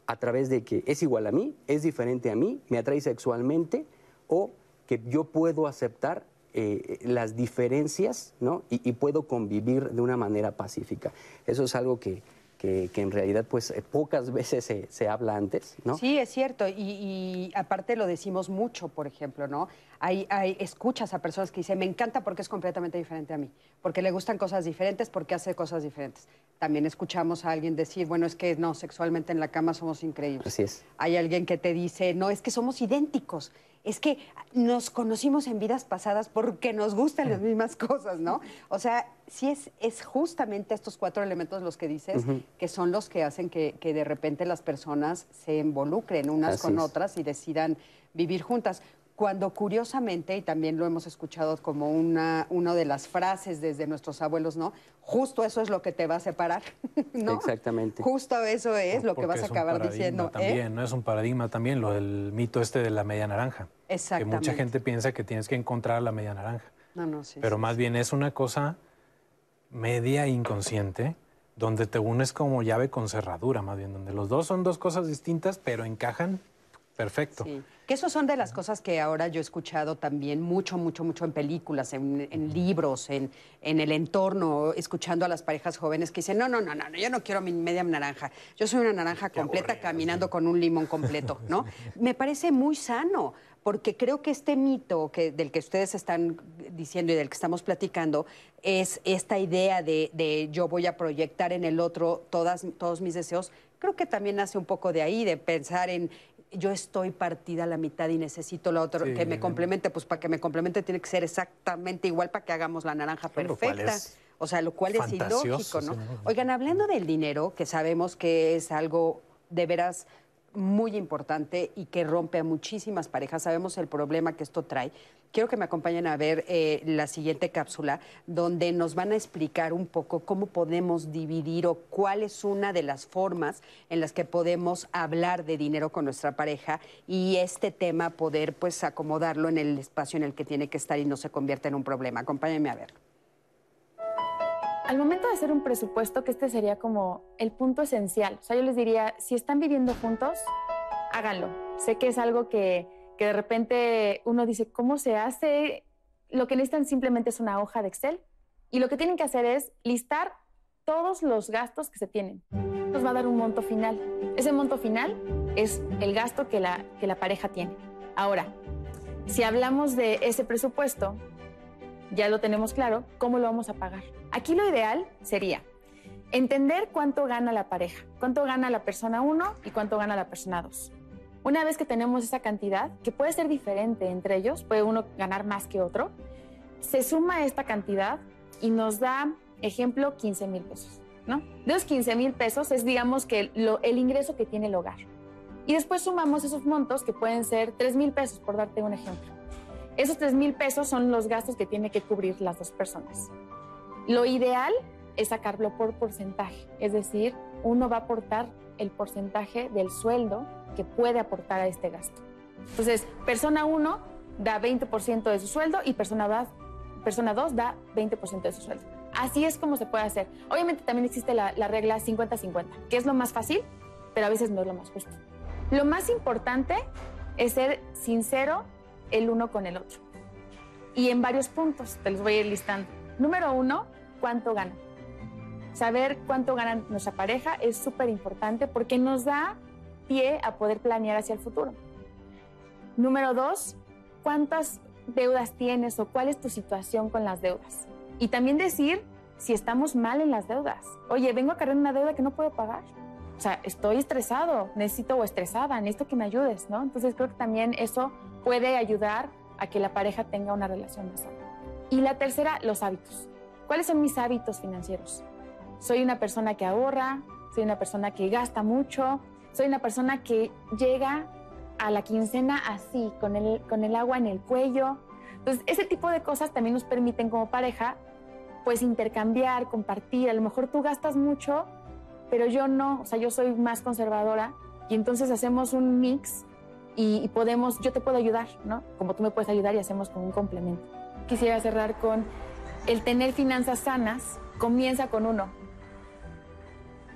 a través de que es igual a mí, es diferente a mí, me atrae sexualmente o que yo puedo aceptar eh, las diferencias ¿no? y, puedo convivir de una manera pacífica. Eso es algo que, que, en realidad pues eh, pocas veces se, se, habla antes, ¿no? Sí, es cierto, y, y, aparte lo decimos mucho, por ejemplo, ¿no? Hay, hay, escuchas a personas que dicen, me encanta porque es completamente diferente a mí, porque le gustan cosas diferentes, porque hace cosas diferentes. También escuchamos a alguien decir, bueno, es que no, sexualmente en la cama somos increíbles. Así es. Hay alguien que te dice, no, es que somos idénticos es que nos conocimos en vidas pasadas porque nos gustan las mismas cosas, ¿no? O sea, sí es, es justamente estos cuatro elementos los que dices que son los que hacen que, de repente las personas se involucren unas con otras y decidan vivir juntas cuando curiosamente, y también lo hemos escuchado como una, una de las frases desde nuestros abuelos, ¿no? Justo eso es lo que te va a separar, ¿no? Exactamente. Justo eso es lo que vas a acabar diciendo. ¿eh? También, ¿no? Es un paradigma también, lo del mito este de la media naranja. Exactamente. Que mucha gente piensa que tienes que encontrar la media naranja. No, no, sí. Pero más bien es una cosa media inconsciente, donde te unes como llave con cerradura, más bien, donde los dos son dos cosas distintas, pero encajan perfecto. Sí. Que eso son de las cosas que ahora yo he escuchado también mucho, mucho, mucho en películas, en, libros, en, en, el entorno, escuchando a las parejas jóvenes que dicen, no, no, no, no, yo no quiero mi media naranja, yo soy una naranja completa caminando con un limón completo, ¿no? Me parece muy sano, porque creo que este mito que, del que ustedes están diciendo y del que estamos platicando es esta idea de, de yo voy a proyectar en el otro todas, todos mis deseos, creo que también nace un poco de ahí, de pensar en, yo estoy partida a la mitad y necesito la otra que me complemente, pues para que me complemente tiene que ser exactamente igual para que hagamos la naranja perfecta. O sea, lo cual es ilógico, ¿no? Oigan, hablando del dinero, que sabemos que es algo de veras muy importante y que rompe a muchísimas parejas. Sabemos el problema que esto trae. Quiero que me acompañen a ver eh, la siguiente cápsula, donde nos van a explicar un poco cómo podemos dividir o cuál es una de las formas en las que podemos hablar de dinero con nuestra pareja y este tema poder pues acomodarlo en el espacio en el que tiene que estar y no se convierta en un problema. Acompáñenme a ver. Al momento de hacer un presupuesto, que este sería como el punto esencial. O sea, yo les diría, si están viviendo juntos, háganlo. Sé que es algo que, que de repente uno dice, ¿cómo se hace? Lo que necesitan simplemente es una hoja de Excel y lo que tienen que hacer es listar todos los gastos que se tienen. Nos va a dar un monto final. Ese monto final es el gasto que la, que la pareja tiene. Ahora, si hablamos de ese presupuesto, ya lo tenemos claro, ¿cómo lo vamos a pagar? Aquí lo ideal sería entender cuánto gana la pareja, cuánto gana la persona 1 y cuánto gana la persona 2. Una vez que tenemos esa cantidad, que puede ser diferente entre ellos, puede uno ganar más que otro, se suma esta cantidad y nos da, ejemplo, 15 mil pesos. ¿no? De esos 15 mil pesos es, digamos, que el ingreso que tiene el hogar. Y después sumamos esos montos que pueden ser 3 mil pesos, por darte un ejemplo. Esos 3 mil pesos son los gastos que tiene que cubrir las dos personas. Lo ideal es sacarlo por porcentaje, es decir, uno va a aportar el porcentaje del sueldo que puede aportar a este gasto. Entonces, persona 1 da 20% de su sueldo y persona 2 persona dos da 20% de su sueldo. Así es como se puede hacer. Obviamente también existe la, la regla 50-50, que es lo más fácil, pero a veces no es lo más justo. Lo más importante es ser sincero el uno con el otro. Y en varios puntos, te los voy a ir listando. Número uno, ¿cuánto gana? Saber cuánto gana nuestra pareja es súper importante porque nos da pie a poder planear hacia el futuro. Número dos, ¿cuántas deudas tienes o cuál es tu situación con las deudas? Y también decir si estamos mal en las deudas. Oye, vengo a cargar una deuda que no puedo pagar. O sea, estoy estresado, necesito o estresada, necesito que me ayudes, ¿no? Entonces creo que también eso puede ayudar a que la pareja tenga una relación más sana. Y la tercera, los hábitos. ¿Cuáles son mis hábitos financieros? Soy una persona que ahorra, soy una persona que gasta mucho, soy una persona que llega a la quincena así, con el, con el agua en el cuello. Entonces, ese tipo de cosas también nos permiten como pareja, pues intercambiar, compartir. A lo mejor tú gastas mucho, pero yo no, o sea, yo soy más conservadora y entonces hacemos un mix y, podemos, yo te puedo ayudar, ¿no? Como tú me puedes ayudar y hacemos como un complemento. Quisiera cerrar con el tener finanzas sanas comienza con uno.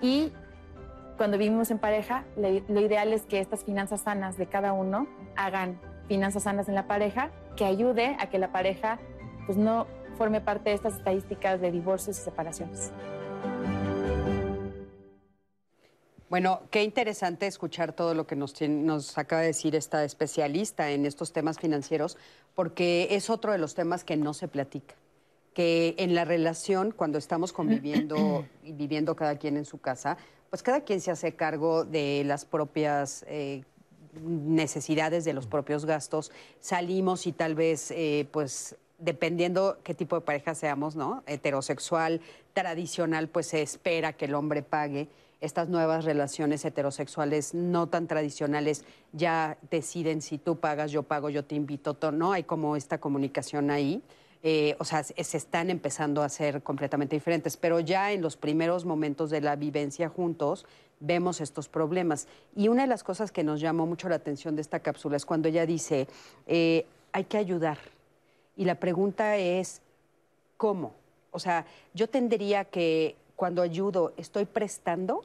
Y cuando vivimos en pareja, lo ideal es que estas finanzas sanas de cada uno hagan finanzas sanas en la pareja, que ayude a que la pareja pues, no forme parte de estas estadísticas de divorcios y separaciones. Bueno, qué interesante escuchar todo lo que nos, nos, acaba de decir esta especialista en estos temas financieros, porque es otro de los temas que no se platica. Que en la relación, cuando estamos conviviendo y viviendo cada quien en su casa, pues cada quien se hace cargo de las propias eh, necesidades, de los propios gastos. Salimos y tal vez, eh, pues dependiendo qué tipo de pareja seamos, ¿no? Heterosexual, tradicional, pues se espera que el hombre pague estas nuevas relaciones heterosexuales no tan tradicionales ya deciden si tú pagas, yo pago, yo te invito, ¿no? Hay como esta comunicación ahí. Eh, o sea, se están empezando a ser completamente diferentes, pero ya en los primeros momentos de la vivencia juntos vemos estos problemas. Y una de las cosas que nos llamó mucho la atención de esta cápsula es cuando ella dice, eh, hay que ayudar. Y la pregunta es, ¿cómo? O sea, yo tendría que, cuando ayudo, ¿estoy prestando?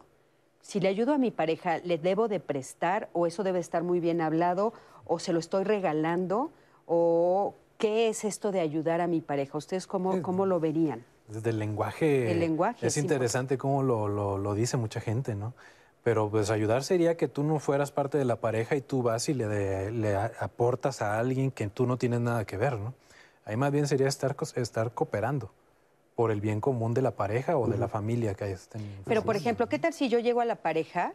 si le ayudo a mi pareja, ¿le debo de prestar o eso debe estar muy bien hablado o se lo estoy regalando o qué es esto de ayudar a mi pareja? ¿Ustedes cómo, cómo lo verían? Desde el lenguaje. El lenguaje. Es interesante cómo lo, lo, dice mucha gente, ¿no? Pero pues ayudar sería que tú no fueras parte de la pareja y tú vas y le, le aportas a alguien que tú no tienes nada que ver, ¿no? Ahí más bien sería estar, estar cooperando por el bien común de la pareja o de la familia que estén. Pero, por ejemplo, ¿qué tal si yo llego a la pareja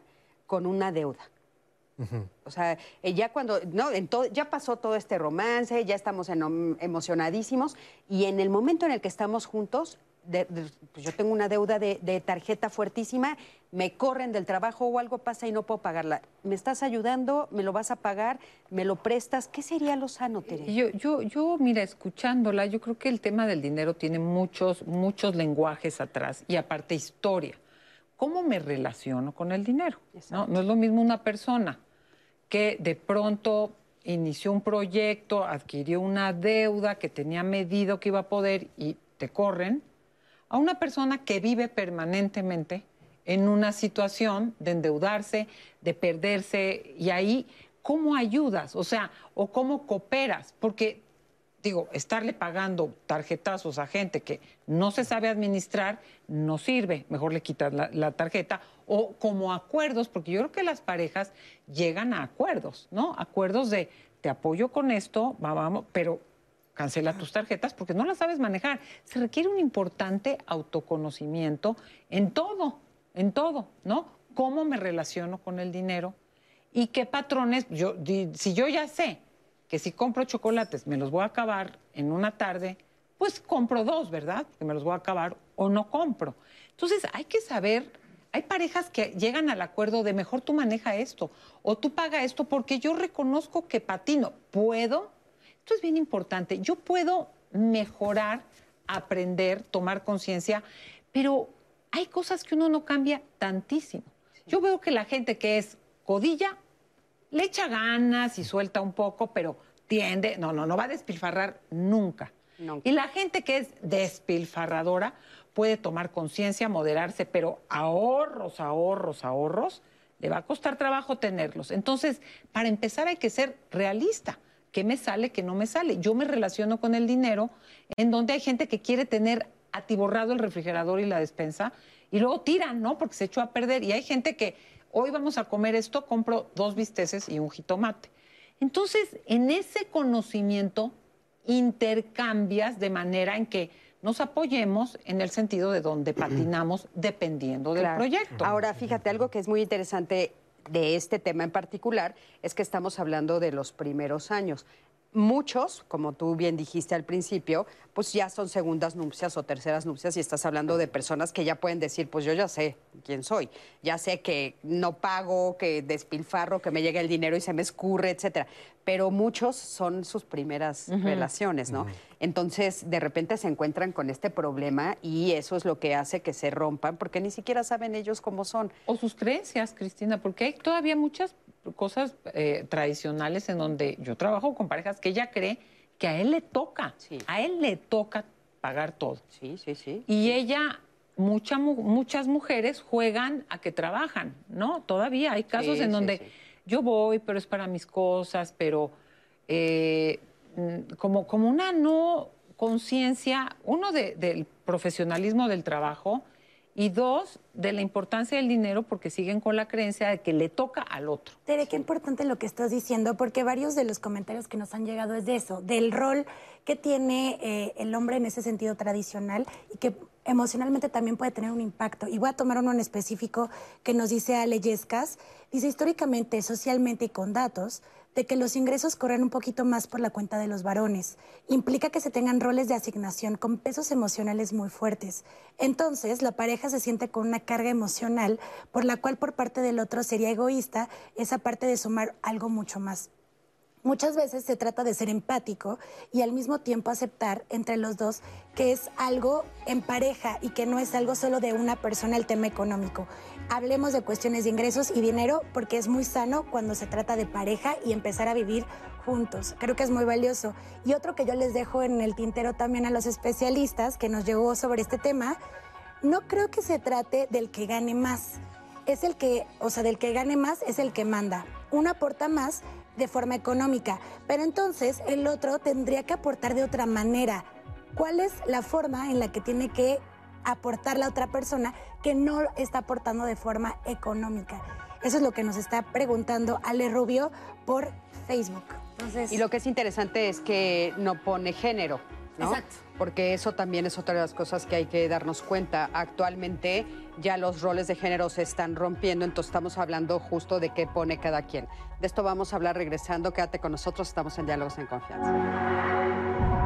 con una deuda? O sea, eh, ya cuando, no, ya pasó todo este romance, ya estamos emocionadísimos y en el momento en el que estamos juntos, pues yo tengo una deuda de, tarjeta fuertísima, me corren del trabajo o algo pasa y no puedo pagarla. ¿Me estás ayudando? ¿Me lo vas a pagar? ¿Me lo prestas? ¿Qué sería lo sano, Teresa? Yo, yo, yo, mira, escuchándola, yo creo que el tema del dinero tiene muchos, muchos lenguajes atrás y aparte historia. ¿Cómo me relaciono con el dinero? ¿No? no es lo mismo una persona que de pronto inició un proyecto, adquirió una deuda que tenía medido que iba a poder y te corren a una persona que vive permanentemente en una situación de endeudarse, de perderse, y ahí, ¿cómo ayudas? O sea, o cómo cooperas, porque digo, estarle pagando tarjetazos a gente que no se sabe administrar no sirve, mejor le quitas la, tarjeta, o como acuerdos, porque yo creo que las parejas llegan a acuerdos, ¿no? Acuerdos de te apoyo con esto, vamos, pero cancela tus tarjetas porque no las sabes manejar. Se requiere un importante autoconocimiento en todo, en todo, ¿no? ¿Cómo me relaciono con el dinero? ¿Y qué patrones? Yo, si yo ya sé que si compro chocolates me los voy a acabar en una tarde, pues compro dos, ¿verdad? Que me los voy a acabar o no compro. Entonces hay que saber, hay parejas que llegan al acuerdo de mejor tú maneja esto o tú paga esto porque yo reconozco que patino, puedo esto es bien importante. Yo puedo mejorar, aprender, tomar conciencia, pero hay cosas que uno no cambia tantísimo. Yo veo que la gente que es codilla le echa ganas y suelta un poco, pero tiende, no, no, no va a despilfarrar nunca. Nunca. Y la gente que es despilfarradora puede tomar conciencia, moderarse, pero ahorros, ahorros, ahorros, le va a costar trabajo tenerlos. Entonces, para empezar hay que ser realista. ¿Qué me sale, qué no me sale? Yo me relaciono con el dinero en donde hay gente que quiere tener atiborrado el refrigerador y la despensa y luego tiran, ¿no? Porque se echó a perder. Y hay gente que hoy vamos a comer esto, compro dos bisteces y un jitomate. Entonces, en ese conocimiento intercambias de manera en que nos apoyemos en el sentido de donde patinamos dependiendo del Claro. proyecto. Ahora, fíjate, algo que es muy interesante de este tema en particular es que estamos hablando de los primeros años. Muchos, como tú bien dijiste al principio, pues ya son segundas nupcias o terceras nupcias y estás hablando de personas que ya pueden decir, pues yo ya sé quién soy, ya sé que no pago, que despilfarro, que me llega el dinero y se me escurre, etcétera. Pero muchos son sus primeras relaciones, ¿no? Entonces, de repente se encuentran con este problema y eso es lo que hace que se rompan porque ni siquiera saben ellos cómo son. O sus creencias, Cristina, porque hay todavía muchas cosas eh, tradicionales en donde yo trabajo con parejas que ella cree que a él le toca, Sí. a él le toca pagar todo. Sí, sí, sí. Y ella, mucha mu- muchas mujeres juegan a que trabajan, ¿no? Todavía hay casos Sí, en sí, donde sí. Yo voy, pero es para mis cosas, pero eh, mm, como, como una no conciencia, uno de- del profesionalismo del trabajo y dos, de la importancia del dinero porque siguen con la creencia de que le toca al otro. Tere, qué importante lo que estás diciendo, porque varios de los comentarios que nos han llegado es de eso, del rol que tiene eh, el hombre en ese sentido tradicional y que emocionalmente también puede tener un impacto. Y voy a tomar uno en específico que nos dice Ale Yescas. Dice históricamente, socialmente y con datos, de que los ingresos corren un poquito más por la cuenta de los varones. Implica que se tengan roles de asignación con pesos emocionales muy fuertes. Entonces, la pareja se siente con una carga emocional por la cual por parte del otro sería egoísta esa parte de sumar algo mucho más. Muchas veces se trata de ser empático y al mismo tiempo aceptar entre los dos que es algo en pareja y que no es algo solo de una persona el tema económico. Hablemos de cuestiones de ingresos y dinero porque es muy sano cuando se trata de pareja y empezar a vivir juntos. Creo que es muy valioso. Y otro que yo les dejo en el tintero también a los especialistas que nos llegó sobre este tema, no creo que se trate del que gane más. Es el que, o sea, del que gane más es el que manda. Uno aporta más de forma económica, pero entonces el otro tendría que aportar de otra manera. ¿Cuál es la forma en la que tiene que aportar la otra persona que no está aportando de forma económica? Eso es lo que nos está preguntando Ale Rubio por Facebook. Entonces, Y lo que es interesante es que no pone género, ¿no? Exacto. Porque eso también es otra de las cosas que hay que darnos cuenta. Actualmente ya los roles de género se están rompiendo, entonces estamos hablando justo de qué pone cada quien. De esto vamos a hablar regresando. Quédate con nosotros, estamos en Diálogos en Confianza.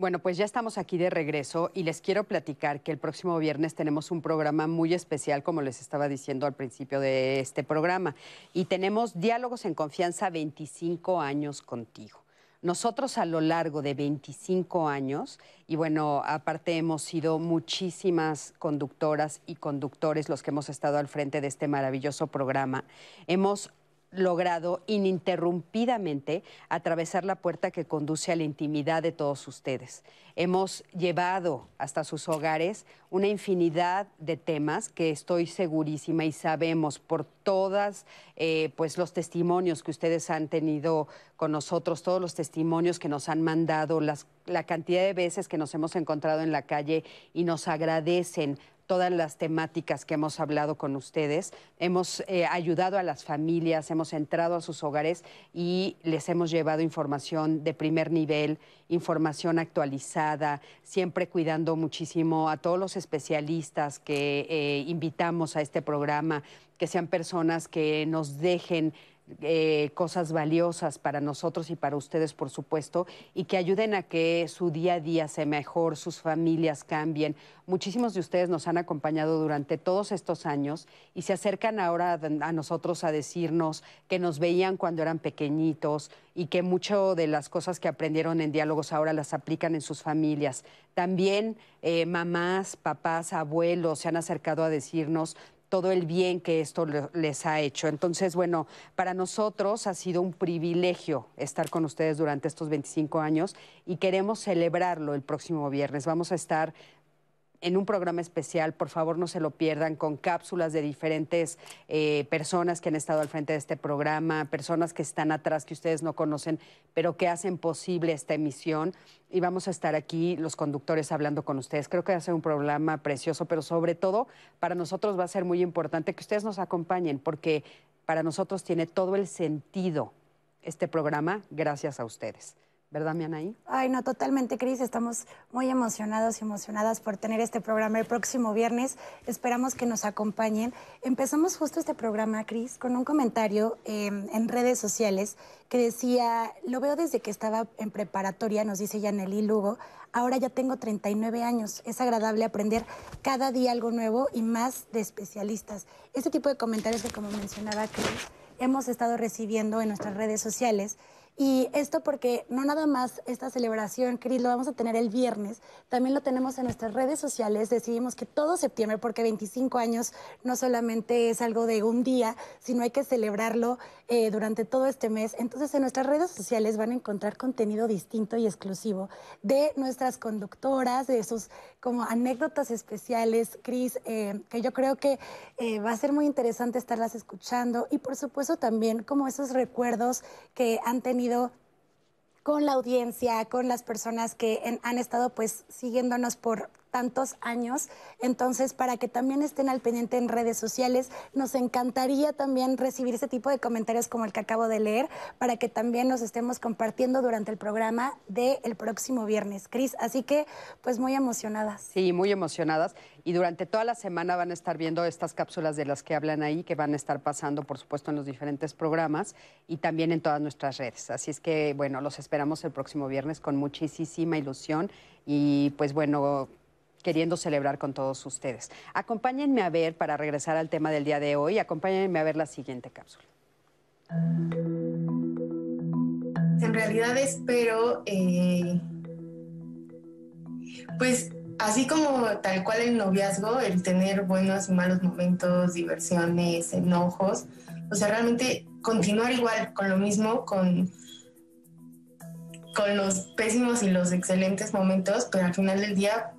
Bueno, pues ya estamos aquí de regreso y les quiero platicar que el próximo viernes tenemos un programa muy especial, como les estaba diciendo al principio de este programa, y tenemos Diálogos en Confianza 25 años contigo. Nosotros a lo largo de 25 años, y bueno, aparte hemos sido muchísimas conductoras y conductores los que hemos estado al frente de este maravilloso programa, hemos logrado ininterrumpidamente atravesar la puerta que conduce a la intimidad de todos ustedes. Hemos llevado hasta sus hogares una infinidad de temas que estoy segurísima y sabemos por todas, eh, pues los testimonios que ustedes han tenido con nosotros, todos los testimonios que nos han mandado, las, la cantidad de veces que nos hemos encontrado en la calle y nos agradecen todas las temáticas que hemos hablado con ustedes. Hemos eh, ayudado a las familias, hemos entrado a sus hogares y les hemos llevado información de primer nivel, información actualizada, siempre cuidando muchísimo a todos los especialistas que eh, invitamos a este programa, que sean personas que nos dejen eh, cosas valiosas para nosotros y para ustedes, por supuesto, y que ayuden a que su día a día sea mejor, sus familias cambien. Muchísimos de ustedes nos han acompañado durante todos estos años y se acercan ahora a nosotros a decirnos que nos veían cuando eran pequeñitos y que mucho de las cosas que aprendieron en diálogos ahora las aplican en sus familias. También eh, mamás, papás, abuelos se han acercado a decirnos todo el bien que esto les ha hecho. Entonces, bueno, para nosotros ha sido un privilegio estar con ustedes durante estos 25 años y queremos celebrarlo el próximo viernes. Vamos a estar en un programa especial, por favor no se lo pierdan, con cápsulas de diferentes eh, personas que han estado al frente de este programa, personas que están atrás que ustedes no conocen, pero que hacen posible esta emisión. Y vamos a estar aquí los conductores hablando con ustedes. Creo que va a ser un programa precioso, pero sobre todo para nosotros va a ser muy importante que ustedes nos acompañen, porque para nosotros tiene todo el sentido este programa gracias a ustedes. ¿Verdad, Mianaí? Ay, no, totalmente, Cris. Estamos muy emocionados y emocionadas por tener este programa el próximo viernes. Esperamos que nos acompañen. Empezamos justo este programa, Cris, con un comentario em, en redes sociales que decía, lo veo desde que estaba en preparatoria, nos dice Yaneli Lugo, ahora ya tengo 39 años. Es agradable aprender cada día algo nuevo y más de especialistas. Este tipo de comentarios que, como mencionaba Cris, hemos estado recibiendo en nuestras redes sociales y esto porque no nada más esta celebración, Cris, lo vamos a tener el viernes, también lo tenemos en nuestras redes sociales. Decidimos que todo septiembre, porque 25 años no solamente es algo de un día, sino hay que celebrarlo eh, durante todo este mes. Entonces, en nuestras redes sociales van a encontrar contenido distinto y exclusivo de nuestras conductoras, de sus como anécdotas especiales, Cris, eh, que yo creo que eh, va a ser muy interesante estarlas escuchando. Y por supuesto también como esos recuerdos que han tenido con la audiencia, con las personas que han estado pues siguiéndonos por tantos años. Entonces, para que también estén al pendiente en redes sociales, nos encantaría también recibir ese tipo de comentarios como el que acabo de leer, para que también nos estemos compartiendo durante el programa del próximo viernes. Cris, así que pues muy emocionadas. Sí, muy emocionadas. Y durante toda la semana van a estar viendo estas cápsulas de las que hablan ahí, que van a estar pasando, por supuesto, en los diferentes programas y también en todas nuestras redes. Así es que, bueno, los esperamos el próximo viernes con muchísima ilusión y pues bueno, queriendo celebrar con todos ustedes. Acompáñenme a ver, para regresar al tema del día de hoy, acompáñenme a ver la siguiente cápsula. En realidad espero, eh, pues así como tal cual el noviazgo, el tener buenos y malos momentos, diversiones, enojos, o sea, realmente continuar igual con lo mismo, con, con los pésimos y los excelentes momentos, pero al final del día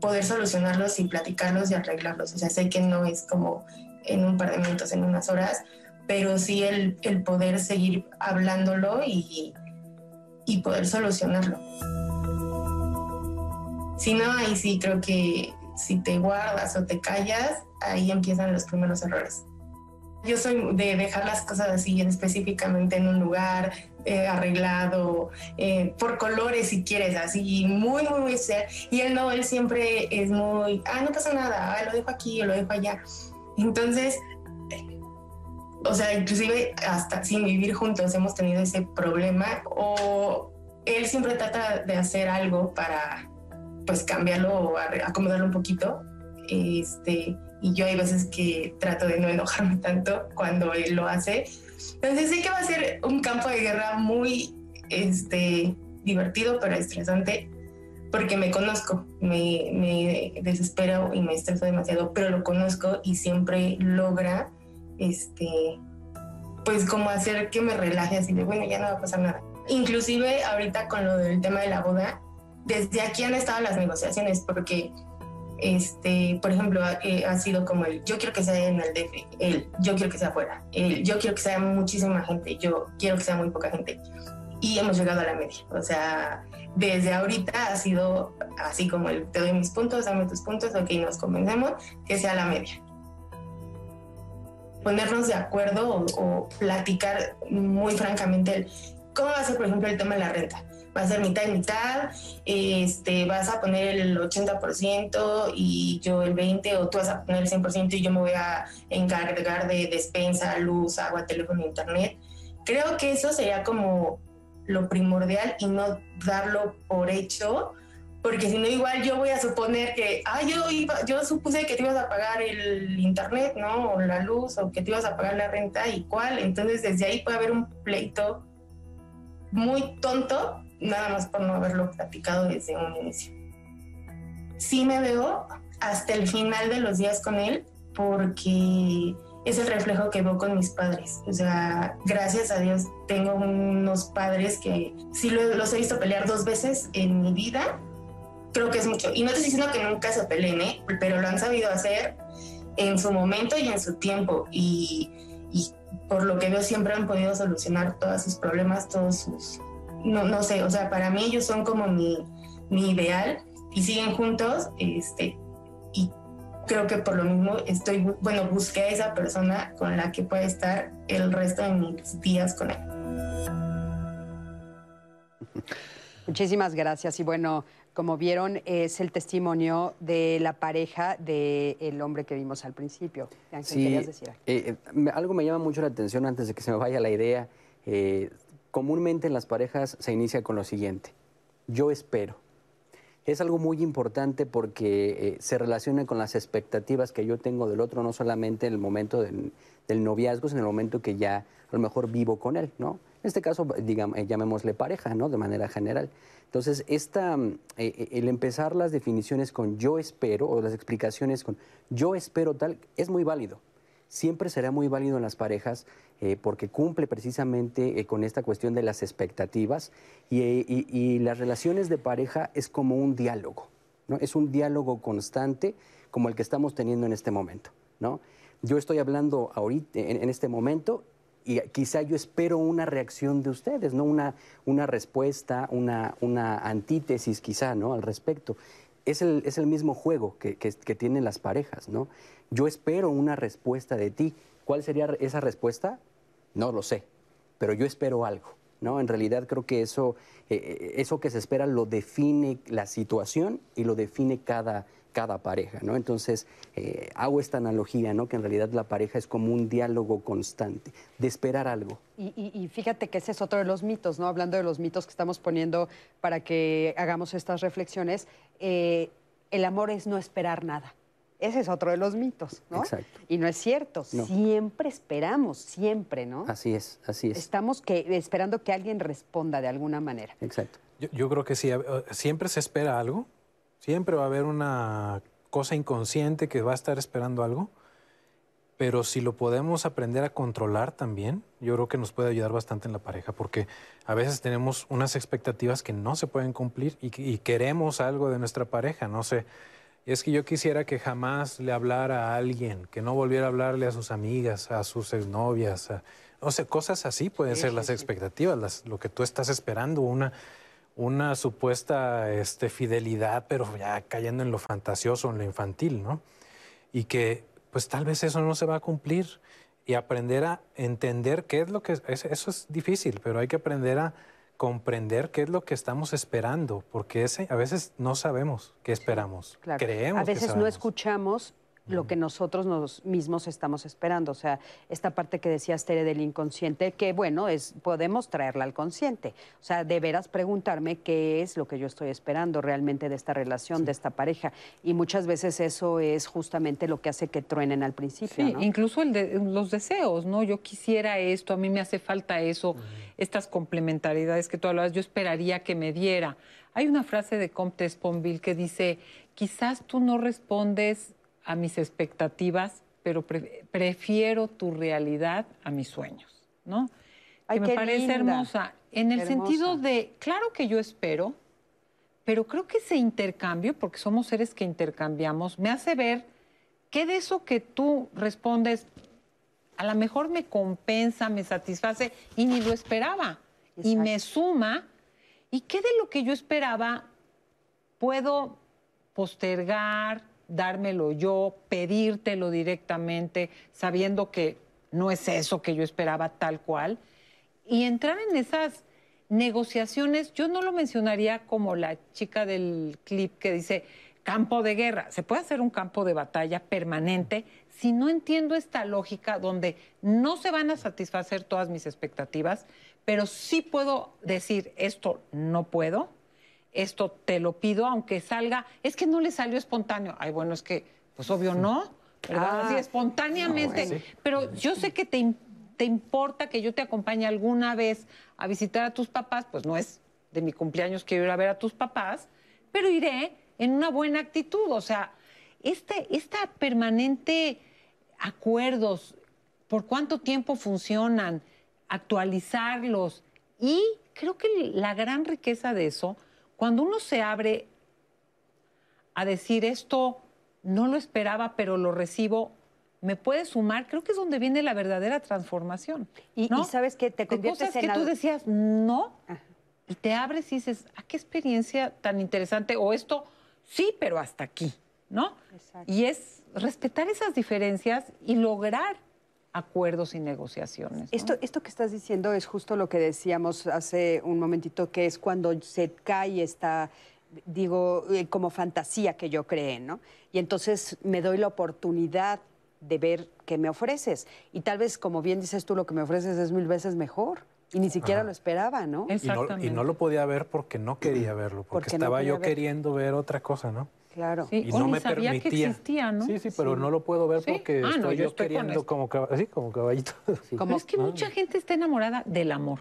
poder solucionarlos y platicarlos y arreglarlos. O sea, sé que no es como en un par de minutos, en unas horas, pero sí el, el poder seguir hablándolo y, y poder solucionarlo. Si no, ahí sí creo que si te guardas o te callas, ahí empiezan los primeros errores. Yo soy de dejar las cosas así específicamente en un lugar eh, arreglado, eh, por colores si quieres, así muy, muy, muy ser. Y él no, él siempre es muy, ah, no pasa nada, ah, lo dejo aquí lo dejo allá. Entonces, o sea, inclusive hasta sin vivir juntos hemos tenido ese problema o él siempre trata de hacer algo para pues cambiarlo o acomodarlo un poquito. Este, y yo hay veces que trato de no enojarme tanto cuando él lo hace. Entonces sé que va a ser un campo de guerra muy este, divertido, pero estresante, porque me conozco, me, me desespero y me estreso demasiado, pero lo conozco y siempre logra, este, pues como hacer que me relaje así de, bueno, ya no va a pasar nada. Inclusive ahorita con lo del tema de la boda, desde aquí han estado las negociaciones, porque este, por ejemplo, eh, ha sido como el yo quiero que sea en el DF, el yo quiero que sea afuera, el yo quiero que sea muchísima gente, yo quiero que sea muy poca gente. Y hemos llegado a la media. O sea, desde ahorita ha sido así como el te doy mis puntos, dame tus puntos, ok, nos convencemos que sea la media. Ponernos de acuerdo o, platicar muy francamente cómo va a ser, por ejemplo, el tema de la renta va a ser mitad y mitad, este, vas a poner el 80% y yo el 20% o tú vas a poner el 100% y yo me voy a encargar de despensa, luz, agua, teléfono, internet. Creo que eso sería como lo primordial y no darlo por hecho, porque si no igual yo voy a suponer que, ah, yo, iba, yo supuse que te ibas a pagar el internet, ¿no? O la luz, o que te ibas a pagar la renta y cuál. Entonces desde ahí puede haber un pleito muy tonto, nada más por no haberlo platicado desde un inicio. Sí me veo hasta el final de los días con él porque es el reflejo que veo con mis padres. O sea, gracias a Dios tengo unos padres que sí los he visto pelear dos veces en mi vida. Creo que es mucho. Y no te estoy diciendo que nunca se peleen, ¿eh? pero lo han sabido hacer en su momento y en su tiempo. Y, y por lo que veo siempre han podido solucionar todos sus problemas, todos sus... No, no sé, o sea, para mí ellos son como mi, mi ideal y siguen juntos. Este, y creo que por lo mismo estoy, bueno, busqué a esa persona con la que pueda estar el resto de mis días con él. Muchísimas gracias. Y bueno, como vieron, es el testimonio de la pareja del hombre que vimos al principio. sí, ¿querías decir? Eh, eh, algo me llama mucho la atención antes de que se me vaya la idea. Eh, comúnmente en las parejas se inicia con lo siguiente. Yo espero es algo muy importante porque eh, se relaciona con las expectativas que yo tengo del otro, no solamente en el momento del, noviazgo, sino en el momento que ya a lo mejor vivo con él, ¿no? En este caso, digamos, eh, llamémosle pareja, ¿no? De manera general. Entonces, esta, eh, el empezar las definiciones con yo espero o las explicaciones con yo espero tal es muy válido siempre será muy válido en las parejas eh, porque cumple precisamente eh, con esta cuestión de las expectativas y, las relaciones de pareja es como un diálogo, ¿no? Es un diálogo constante como el que estamos teniendo en este momento, ¿no? Yo estoy hablando ahorita, en, este momento, y quizá yo espero una reacción de ustedes, ¿no? Una, una respuesta, una, una antítesis quizá, ¿no? Al respecto. Es el, es el mismo juego que, que, tienen las parejas, ¿no? Yo espero una respuesta de ti. ¿Cuál sería esa respuesta? No lo sé, pero yo espero algo. ¿no? En realidad creo que eso, eh, eh, eso que se espera lo define la situación y lo define cada, cada pareja, ¿no? Entonces, eh, hago esta analogía, ¿no? Que en realidad la pareja es como un diálogo constante, de esperar algo. Y, fíjate que ese es otro de los mitos, ¿no? Hablando de los mitos que estamos poniendo para que hagamos estas reflexiones, el amor es no esperar nada. Ese es otro de los mitos, ¿no? Exacto. Y no es cierto, siempre esperamos, siempre, ¿no? Así es, así es. Estamos que, esperando que alguien responda de alguna manera. Exacto. Yo, creo que sí, siempre se espera algo, siempre va a haber una cosa inconsciente que va a estar esperando algo, pero si lo podemos aprender a controlar también, yo creo que nos puede ayudar bastante en la pareja, porque a veces tenemos unas expectativas que no se pueden cumplir y, y queremos algo de nuestra pareja, no sé. Es que yo quisiera que jamás le hablara a alguien, que no volviera a hablarle a sus amigas, a sus exnovias, a, no sé, cosas así pueden ser las expectativas, lo que tú estás esperando, una, una supuesta este, fidelidad, pero ya cayendo en lo fantasioso, en lo infantil, ¿no? Y que pues tal vez eso no se va a cumplir y aprender a entender qué es lo que... eso es difícil, pero hay que aprender a comprender qué es lo que estamos esperando, porque ese, a veces no sabemos qué esperamos. Creemos. A veces no escuchamos lo que nosotros nos mismos estamos esperando. O sea, esta parte que decías, Tere, del inconsciente, que bueno, es, podemos traerla al consciente. O sea, de veras preguntarme qué es lo que yo estoy esperando realmente de esta relación, de esta pareja. Y muchas veces eso es justamente lo que hace que truenen al principio. Sí, incluso el de, los deseos, ¿no? Yo quisiera esto, a mí me hace falta eso, estas complementariedades que tú hablabas, yo esperaría que me diera. Hay una frase de Comte Sponville que dice, quizás tú no respondes a mis expectativas, pero prefiero tu realidad a mis sueños, ¿no? Ay, que me parece hermosa. En el sentido de, claro que yo espero, pero creo que ese intercambio, porque somos seres que intercambiamos, me hace ver que de eso que tú respondes, a lo mejor me compensa, me satisface y ni lo esperaba. Y me suma. ¿Y qué de lo que yo esperaba puedo postergar, dármelo yo, pedírtelo directamente, sabiendo que no es eso que yo esperaba tal cual, y entrar en esas negociaciones, yo no lo mencionaría como la chica del clip que dice campo de guerra. Se puede hacer un campo de batalla permanente si no entiendo esta lógica donde no se van a satisfacer todas mis expectativas, pero sí puedo decir esto no puedo, esto te lo pido, aunque salga, es que no le salió espontáneo. Ay, bueno, es que, pues obvio no, ¿verdad? Así Ah. espontáneamente. No, sí. Pero yo sé que te, te importa que yo te acompañe alguna vez a visitar a tus papás, pues no es de mi cumpleaños quiero ir a ver a tus papás, pero iré en una buena actitud. O sea, este, esta permanente acuerdos, por cuánto tiempo funcionan, actualizarlos. Y creo que la gran riqueza de eso, cuando uno se abre a decir esto no lo esperaba, pero lo recibo, me puede sumar, creo que es donde viene la verdadera transformación. Y- ¿no? y ¿sabes qué? Te De conviertes cosas en que tú decías no, Ajá. y te abres y dices, ¿a qué experiencia tan interesante? O esto, sí, pero hasta aquí, ¿no? Exacto. Y es respetar esas diferencias y lograr acuerdos y negociaciones. ¿no? Esto, esto que estás diciendo es justo lo que decíamos hace un momentito, que es cuando se cae esta, digo, eh, como fantasía que yo creé, ¿no? Y entonces me doy la oportunidad de ver qué me ofreces. Y tal vez, como bien dices tú, lo que me ofreces es mil veces mejor. Y ni siquiera Ajá. lo esperaba, ¿no? Y no, y no lo podía ver porque no quería verlo, porque, estaba yo ver. queriendo ver otra cosa, ¿no? Claro. Sí, Y no me sabía que permitía. existía, ¿no? Sí, sí, pero no lo puedo ver Sí. porque Ah, no, estoy yo yo, estoy con queriendo como, así, como caballito. Pero es que mucha gente está enamorada del amor,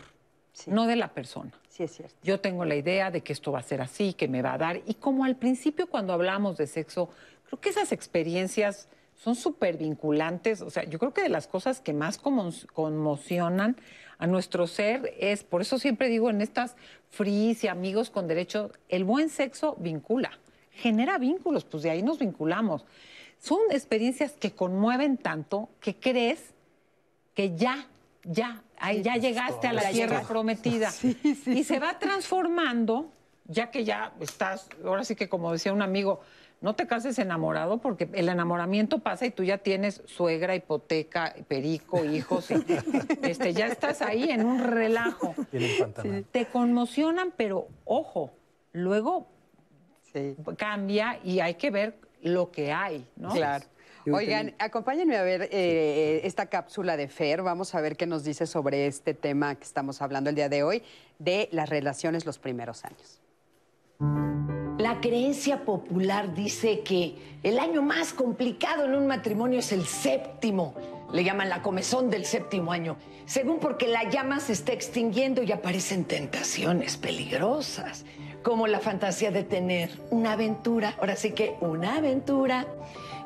Sí. no de la persona. Sí, es cierto. Yo tengo la idea de que esto va a ser así, que me va a dar. Y como al principio cuando hablamos de sexo, creo que esas experiencias son súper vinculantes. O sea, yo creo que de las cosas que más como- conmocionan a nuestro ser es, por eso siempre digo en estas fris y amigos con derecho, el buen sexo vincula, genera vínculos, pues de ahí nos vinculamos. Son experiencias que conmueven tanto que crees que ya, ya, ahí ya llegaste a la tierra prometida. Y se va transformando, ya que ya estás, ahora sí que como decía un amigo, no te cases enamorado porque el enamoramiento pasa y tú ya tienes suegra, hipoteca, perico, hijos, y, este, ya estás ahí en un relajo. Te conmocionan, pero ojo, luego Sí. cambia y hay que ver lo que hay, ¿no? Claro. Oigan, acompáñenme a ver eh, esta cápsula de Fer. Vamos a ver qué nos dice sobre este tema que estamos hablando el día de hoy, de las relaciones los primeros años. La creencia popular dice que el año más complicado en un matrimonio es el séptimo. Le llaman la comezón del séptimo año, según porque la llama se está extinguiendo y aparecen tentaciones peligrosas, como la fantasía de tener una aventura, ahora sí que una aventura.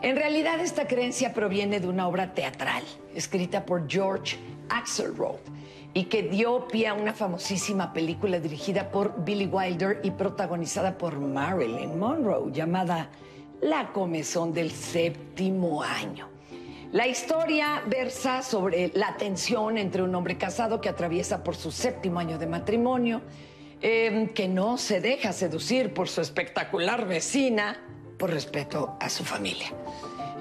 En realidad esta creencia proviene de una obra teatral escrita por George Axelrod y que dio pie a una famosísima película dirigida por Billy Wilder y protagonizada por Marilyn Monroe, llamada La comezón del séptimo año. La historia versa sobre la tensión entre un hombre casado que atraviesa por su séptimo año de matrimonio, eh, que no se deja seducir por su espectacular vecina, por respeto a su familia.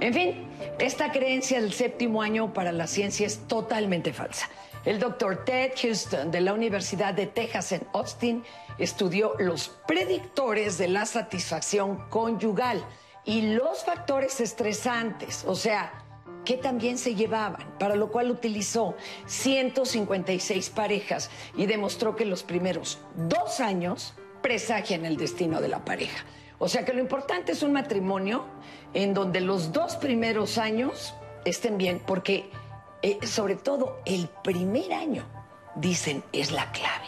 En fin, esta creencia del séptimo año para la ciencia es totalmente falsa. El doctor Ted Houston de la Universidad de Texas en Austin estudió los predictores de la satisfacción conyugal y los factores estresantes, o sea, que también se llevaban, para lo cual utilizó 156 parejas y demostró que los primeros dos años presagian el destino de la pareja. O sea que lo importante es un matrimonio en donde los dos primeros años estén bien, porque eh, sobre todo el primer año, dicen, es la clave.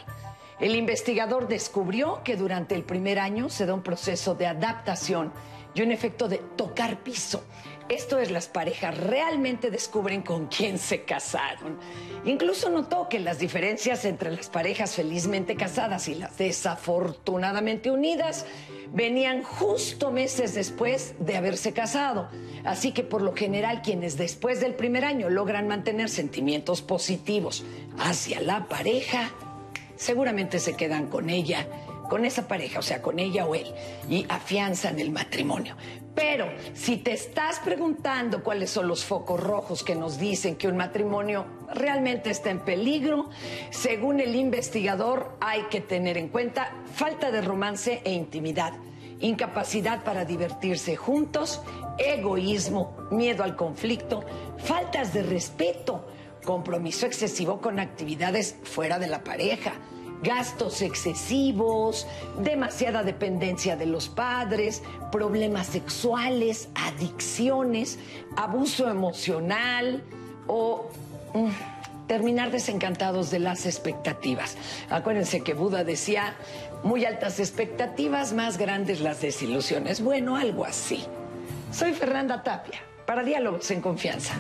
El investigador descubrió que durante el primer año se da un proceso de adaptación y un efecto de tocar piso. Esto es, las parejas realmente descubren con quién se casaron. Incluso notó que las diferencias entre las parejas felizmente casadas y las desafortunadamente unidas venían justo meses después de haberse casado. Así que por lo general quienes después del primer año logran mantener sentimientos positivos hacia la pareja, seguramente se quedan con ella con esa pareja, o sea, con ella o él, y afianzan el matrimonio. Pero si te estás preguntando cuáles son los focos rojos que nos dicen que un matrimonio realmente está en peligro, según el investigador hay que tener en cuenta falta de romance e intimidad, incapacidad para divertirse juntos, egoísmo, miedo al conflicto, faltas de respeto, compromiso excesivo con actividades fuera de la pareja gastos excesivos, demasiada dependencia de los padres, problemas sexuales, adicciones, abuso emocional o mm, terminar desencantados de las expectativas. Acuérdense que Buda decía, muy altas expectativas, más grandes las desilusiones. Bueno, algo así. Soy Fernanda Tapia, para Diálogos en Confianza.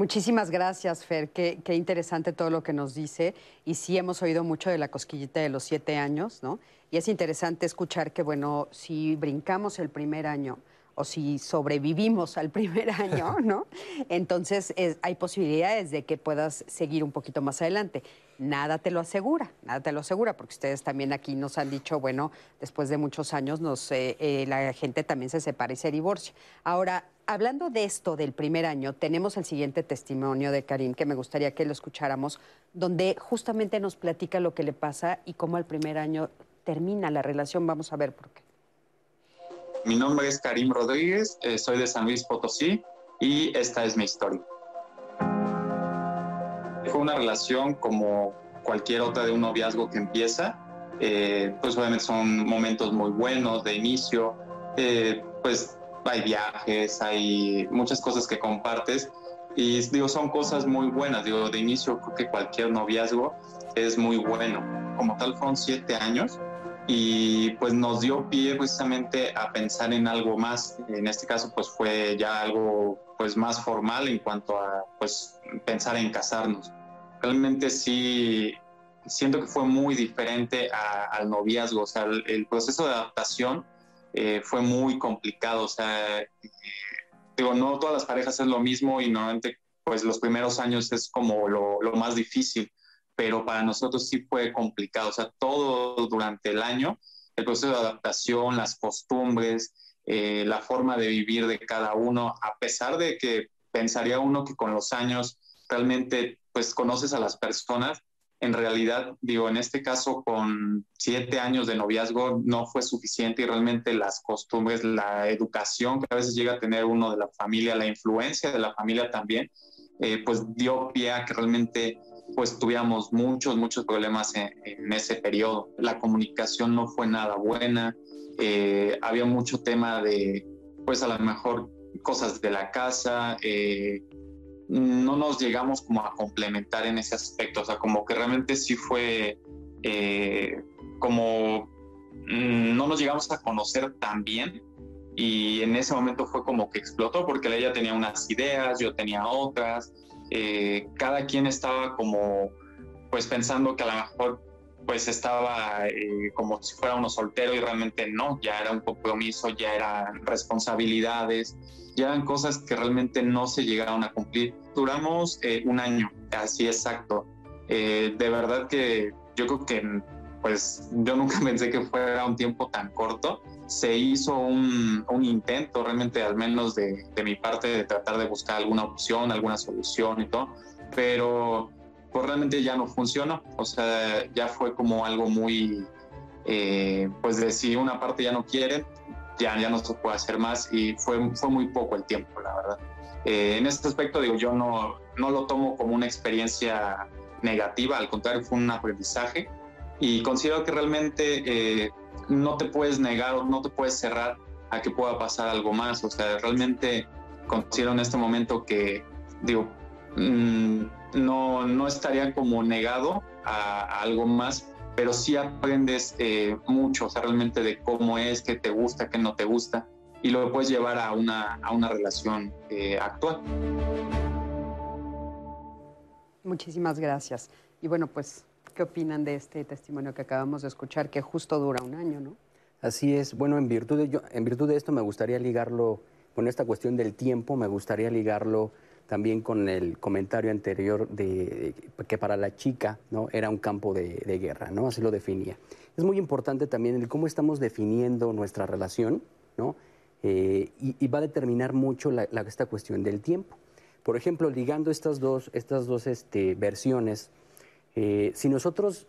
Muchísimas gracias, Fer. Qué, interesante todo lo que nos dice. Y sí hemos oído mucho de la cosquillita de los siete años, ¿no? Y es interesante escuchar que, bueno, si brincamos el primer año o si sobrevivimos al primer año, ¿no? Entonces hay posibilidades de que puedas seguir un poquito más adelante. Nada te lo asegura, nada te lo asegura, porque ustedes también aquí nos han dicho, bueno, después de muchos años eh, eh, la gente también se separa y se divorcia. Ahora, hablando de esto del primer año, tenemos el siguiente testimonio de Karim que me gustaría que lo escucháramos, donde justamente nos platica lo que le pasa y cómo el primer año termina la relación. Vamos a ver por qué. Mi nombre es Karim Rodríguez, eh, soy de San Luis Potosí y esta es mi historia. Fue una relación como cualquier otra de un noviazgo que empieza. Eh, pues obviamente son momentos muy buenos de inicio, eh, pues hay viajes, hay muchas cosas que compartes y digo, son cosas muy buenas. Digo, de inicio creo que cualquier noviazgo es muy bueno. Como tal fueron siete años y pues nos dio pie precisamente a pensar en algo más. En este caso pues fue ya algo pues más formal en cuanto a pues pensar en casarnos. Realmente sí siento que fue muy diferente al noviazgo, o sea, el proceso de adaptación eh, fue muy complicado. O sea, eh, digo, no todas las parejas es lo mismo y normalmente pues los primeros años es como lo, lo, más difícil, pero para nosotros sí fue complicado. O sea, todo durante el año, el proceso de adaptación, las costumbres, eh, la forma de vivir de cada uno, a pesar de que pensaría uno que con los años realmente pues conoces a las personas, en realidad, digo, en este caso con siete años de noviazgo no fue suficiente y realmente las costumbres, la educación que a veces llega a tener uno de la familia, la influencia de la familia también, eh, pues dio pie a que realmente pues tuviéramos muchos, muchos problemas en, ese periodo. La comunicación no fue nada buena, eh, había mucho tema de, pues a lo mejor cosas de la casa, eh, no nos llegamos como a complementar en ese aspecto, o sea, como que realmente sí fue eh, como mm, no nos llegamos a conocer tan bien y en ese momento fue como que explotó porque ella tenía unas ideas, yo tenía otras, eh, cada quien estaba como pues pensando que a lo mejor pues estaba eh, como si fuera uno soltero y realmente no, ya era un compromiso, ya eran responsabilidades, ya eran cosas que realmente no se llegaron a cumplir. Duramos eh, un año, así exacto. De verdad que yo creo que pues yo nunca pensé que fuera un tiempo tan corto. Se hizo un, un intento realmente, al menos de, de, mi parte, de tratar de buscar alguna opción, alguna solución y todo, pero pues realmente ya no funcionó. O sea, ya fue como algo muy, eh, pues de si una parte ya no quiere, ya, ya no se puede hacer más y fue, fue muy poco el tiempo, la verdad. Eh, en este aspecto, digo, yo no, no lo tomo como una experiencia negativa, al contrario, fue un aprendizaje y considero que realmente eh, no te puedes negar o no te puedes cerrar a que pueda pasar algo más. O sea, realmente considero en este momento que, digo, mmm, no, no estaría como negado a, algo más, pero sí aprendes eh, mucho, o sea, realmente de cómo es, qué te gusta, qué no te gusta, y lo puedes llevar a una, a una relación eh, actual. Muchísimas gracias. Y bueno, pues, ¿qué opinan de este testimonio que acabamos de escuchar, que justo dura un año, no? Así es. Bueno, en virtud de, yo, en virtud de esto me gustaría ligarlo, con esta cuestión del tiempo, me gustaría ligarlo también con el comentario anterior de, que para la chica ¿no? era un campo de, guerra, ¿no? así lo definía. Es muy importante también el cómo estamos definiendo nuestra relación, ¿no? Eh, y, va a determinar mucho esta cuestión del tiempo. Por ejemplo, ligando estas dos, estas dos este, versiones, eh, si nosotros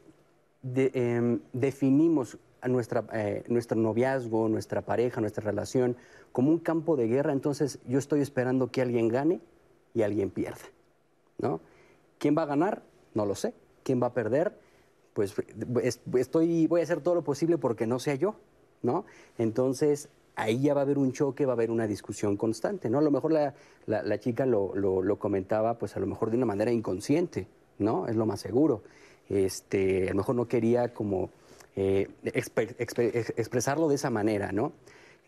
em, definimos nuestra, eh, nuestro noviazgo, nuestra pareja, nuestra relación como un campo de guerra, entonces yo estoy esperando que alguien gane y alguien pierda. ¿no? ¿Quién va a ganar? No lo sé. ¿Quién va a perder? Pues estoy, voy a hacer todo lo posible porque no sea yo. ¿no? Entonces, ahí ya va a haber un choque, va a haber una discusión constante. ¿no? A lo mejor la, chica lo, lo, comentaba, pues a lo mejor de una manera inconsciente, ¿no? Es lo más seguro. Este, a lo mejor no quería como eh, expresarlo de esa manera, ¿no?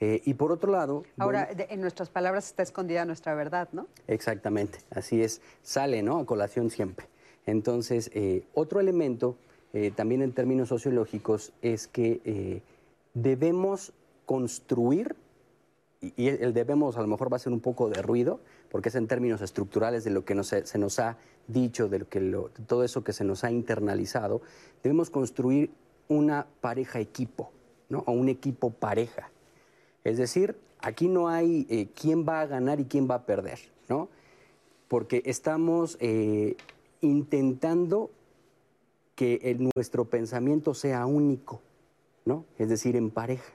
Eh, y por otro lado... Ahora, en nuestras palabras está escondida nuestra verdad, ¿no? Exactamente, así es, sale, ¿no? A colación siempre. Entonces, eh, otro elemento, eh, también en términos sociológicos, es que debemos construir, y el debemos a lo mejor va a ser un poco de ruido, porque es en términos estructurales de lo que se nos ha dicho, de, lo que todo eso que se nos ha internalizado, debemos construir una pareja equipo, ¿no? O un equipo pareja. Es decir, aquí no hay eh, quién va a ganar y quién va a perder, ¿no? Porque estamos eh, intentando que nuestro pensamiento sea único, ¿no? Es decir, en pareja.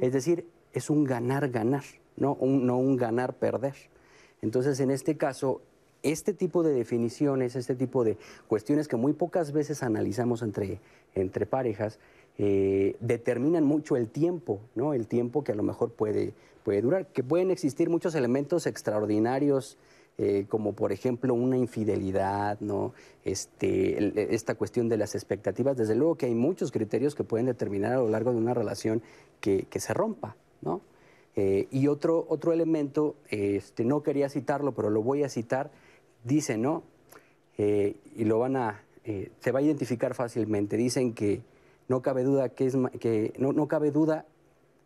Es decir, es un ganar-ganar, ¿no? Un, no un ganar-perder. Entonces, en este caso, este tipo de definiciones, este tipo de cuestiones que muy pocas veces analizamos entre, entre parejas, eh, determinan mucho el tiempo, ¿no? El tiempo que a lo mejor puede, puede durar, que pueden existir muchos elementos extraordinarios, eh, como por ejemplo una infidelidad, ¿no? Este, esta cuestión de las expectativas. Desde luego que hay muchos criterios que pueden determinar a lo largo de una relación que, se rompa, ¿no? Eh, y otro, otro elemento, este, no quería citarlo, pero lo voy a citar, dice, ¿no? y lo van a, se va a identificar fácilmente, dicen que no cabe duda que, es, que no, no cabe duda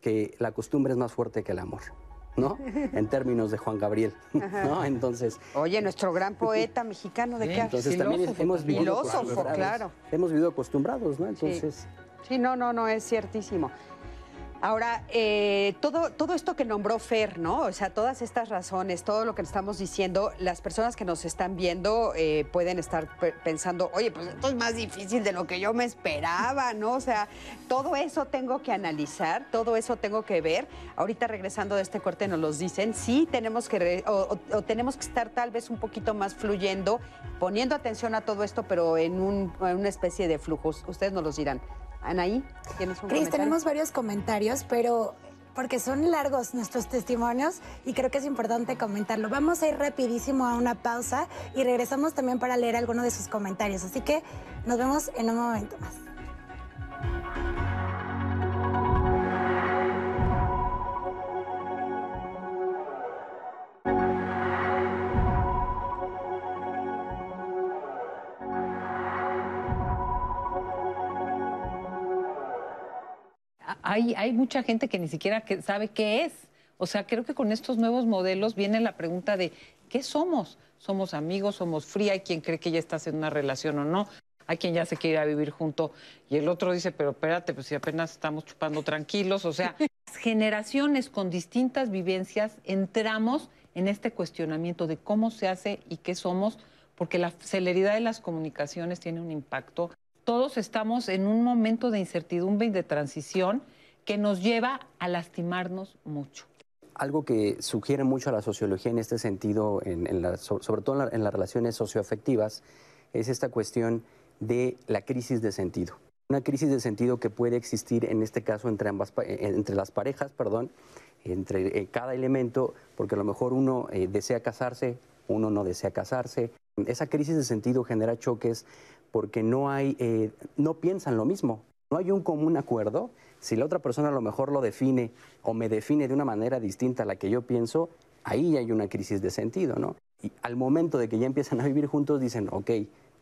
que la costumbre es más fuerte que el amor. ¿no? En términos de Juan Gabriel, ¿no? Entonces... Oye, nuestro gran poeta mexicano, ¿de qué Entonces también hemos vivido Filósofo, claro. Hemos vivido acostumbrados, ¿no? Entonces... sí, no, no, no, es ciertísimo. Ahora, eh, todo, todo esto que nombró Fer, ¿no? O sea, todas estas razones, todo lo que estamos diciendo, las personas que nos están viendo eh, pueden estar pensando, oye, pues esto es más difícil de lo que yo me esperaba, ¿no? O sea, todo eso tengo que analizar, todo eso tengo que ver. Ahorita regresando de este corte nos los dicen, sí tenemos que, o, tenemos que estar tal vez un poquito más fluyendo, poniendo atención a todo esto, pero en, un, en una especie de flujos. Ustedes nos los dirán. Anaí, ¿tienes un Cris, tenemos varios comentarios, pero porque son largos nuestros testimonios y creo que es importante comentarlo. Vamos a ir rapidísimo a una pausa y regresamos también para leer alguno de sus comentarios. Así que nos vemos en un momento más. Hay, mucha gente que ni siquiera sabe qué es. O sea, creo que con estos nuevos modelos viene la pregunta de ¿qué somos? ¿Somos amigos? ¿Somos fría? Hay quien cree que ya estás en una relación o no. Hay quien ya se quiere ir a vivir junto y el otro dice, pero espérate, pues si apenas estamos chupando tranquilos. O sea, generaciones con distintas vivencias entramos en este cuestionamiento de cómo se hace y qué somos, porque la celeridad de las comunicaciones tiene un impacto. Todos estamos en un momento de incertidumbre y de transición que nos lleva a lastimarnos mucho. Algo que sugiere mucho a la sociología en este sentido, sobre todo en, las relaciones socioafectivas, es esta cuestión de la crisis de sentido. Una crisis de sentido que puede existir en este caso entre, eh, las parejas, perdón, entre eh, cada elemento, porque a lo mejor uno eh, desea casarse, uno no desea casarse. Esa crisis de sentido genera choques porque no hay, no piensan lo mismo, no hay un común acuerdo si la otra persona a lo mejor lo define o me define de una manera distinta a la que yo pienso, ahí hay una crisis de sentido, ¿no? Y al momento de que ya empiezan a vivir juntos, dicen, ok,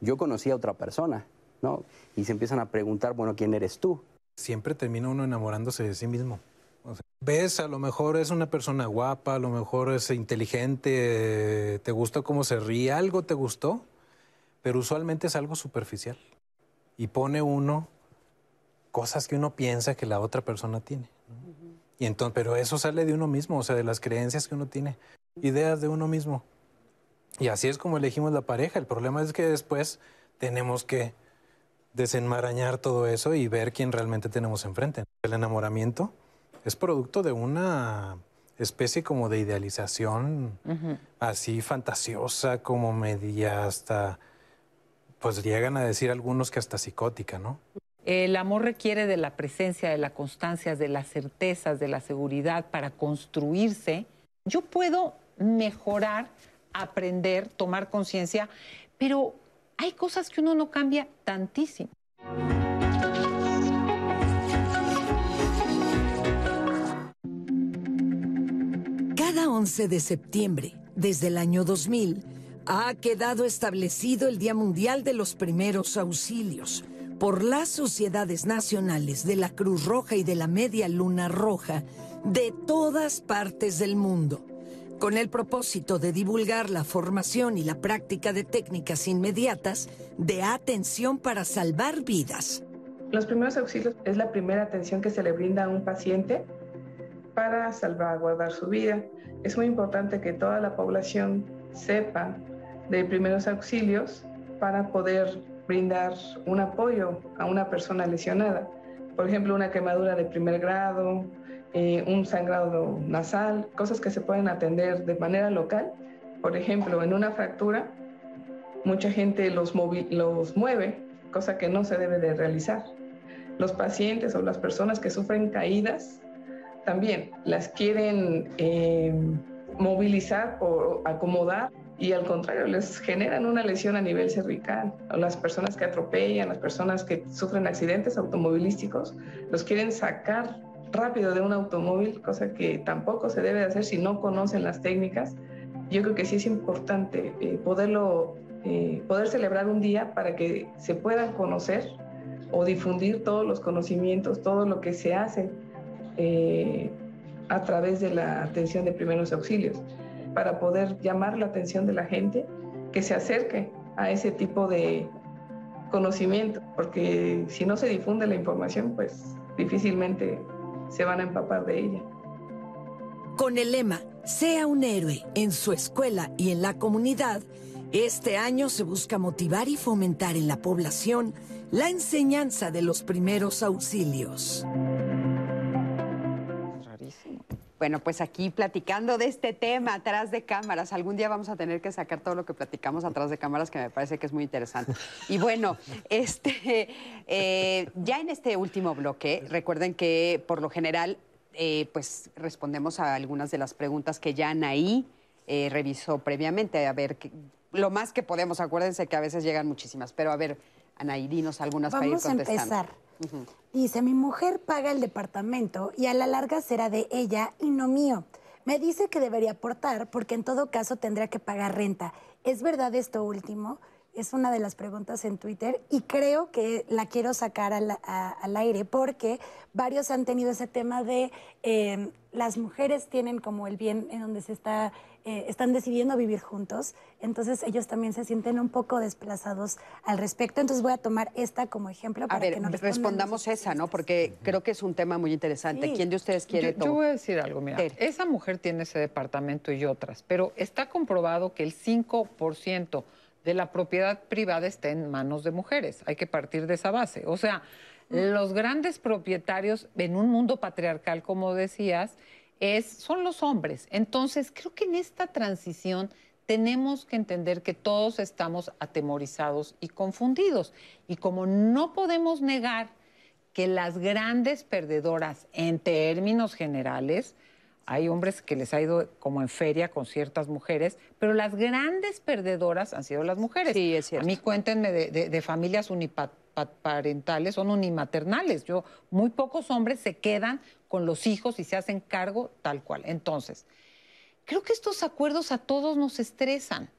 yo conocí a otra persona, ¿no? Y se empiezan a preguntar, bueno, ¿quién eres tú? Siempre termina uno enamorándose de sí mismo. O sea, ves, a lo mejor es una persona guapa, a lo mejor es inteligente, te gusta cómo se ríe, algo te gustó, pero usualmente es algo superficial. Y pone uno cosas que uno piensa que la otra persona tiene. ¿no? Y entonces, pero eso sale de uno mismo, o sea, de las creencias que uno tiene, ideas de uno mismo. Y así es como elegimos la pareja. El problema es que después tenemos que desenmarañar todo eso y ver quién realmente tenemos enfrente. El enamoramiento es producto de una especie como de idealización así fantasiosa, como media hasta, pues llegan a decir algunos que hasta psicótica, ¿no? El amor requiere de la presencia, de la constancia, de las certezas, de la seguridad para construirse. Yo puedo mejorar, aprender, tomar conciencia, pero hay cosas que uno no cambia tantísimo. Cada 11 de septiembre, desde el año 2000, ha quedado establecido el Día Mundial de los Primeros Auxilios por las sociedades nacionales de la Cruz Roja y de la Media Luna Roja de todas partes del mundo, con el propósito de divulgar la formación y la práctica de técnicas inmediatas de atención para salvar vidas. Los primeros auxilios es la primera atención que se le brinda a un paciente para salvaguardar su vida. Es muy importante que toda la población sepa de primeros auxilios para poder brindar un apoyo a una persona lesionada. Por ejemplo, una quemadura de primer grado, eh, un sangrado nasal, cosas que se pueden atender de manera local. Por ejemplo, en una fractura, mucha gente los, los mueve, cosa que no se debe de realizar. Los pacientes o las personas que sufren caídas también las quieren eh, movilizar o acomodar y al contrario, les generan una lesión a nivel cervical. Las personas que atropellan, las personas que sufren accidentes automovilísticos, los quieren sacar rápido de un automóvil, cosa que tampoco se debe de hacer si no conocen las técnicas. Yo creo que sí es importante eh, poderlo, eh, poder celebrar un día para que se puedan conocer o difundir todos los conocimientos, todo lo que se hace eh, a través de la atención de primeros auxilios para poder llamar la atención de la gente que se acerque a ese tipo de conocimiento, porque si no se difunde la información, pues difícilmente se van a empapar de ella. Con el lema Sea un héroe en su escuela y en la comunidad, este año se busca motivar y fomentar en la población la enseñanza de los primeros auxilios. Bueno, pues aquí platicando de este tema atrás de cámaras. Algún día vamos a tener que sacar todo lo que platicamos atrás de cámaras, que me parece que es muy interesante. Y bueno, este, eh, ya en este último bloque, recuerden que por lo general, eh, pues respondemos a algunas de las preguntas que ya Anaí eh, revisó previamente. A ver, lo más que podemos, acuérdense que a veces llegan muchísimas, pero a ver, Anaí, dinos algunas para ir contestando. Vamos a empezar. Dice, mi mujer paga el departamento y a la larga será de ella y no mío. Me dice que debería aportar porque en todo caso tendría que pagar renta. ¿Es verdad esto último? Es una de las preguntas en Twitter y creo que la quiero sacar al, al aire porque varios han tenido ese tema de eh, las mujeres tienen como el bien en donde se está eh, están decidiendo vivir juntos, entonces ellos también se sienten un poco desplazados al respecto. Entonces voy a tomar esta como ejemplo para a ver, que nos respondamos esa, ¿no? Porque creo que es un tema muy interesante. Sí. ¿Quién de ustedes quiere Yo, yo voy a decir algo, mira, esa mujer tiene ese departamento y otras, pero está comprobado que el 5% de la propiedad privada está en manos de mujeres. Hay que partir de esa base. O sea, los grandes propietarios en un mundo patriarcal, como decías, es, son los hombres. Entonces, creo que en esta transición tenemos que entender que todos estamos atemorizados y confundidos. Y como no podemos negar que las grandes perdedoras en términos generales, hay hombres que les ha ido como en feria con ciertas mujeres, pero las grandes perdedoras han sido las mujeres. Sí, es cierto. A mí cuéntenme de, de, de familias uniparentales, son unimaternales. Yo, muy pocos hombres se quedan con los hijos y se hacen cargo tal cual. Entonces, creo que estos acuerdos a todos nos estresan.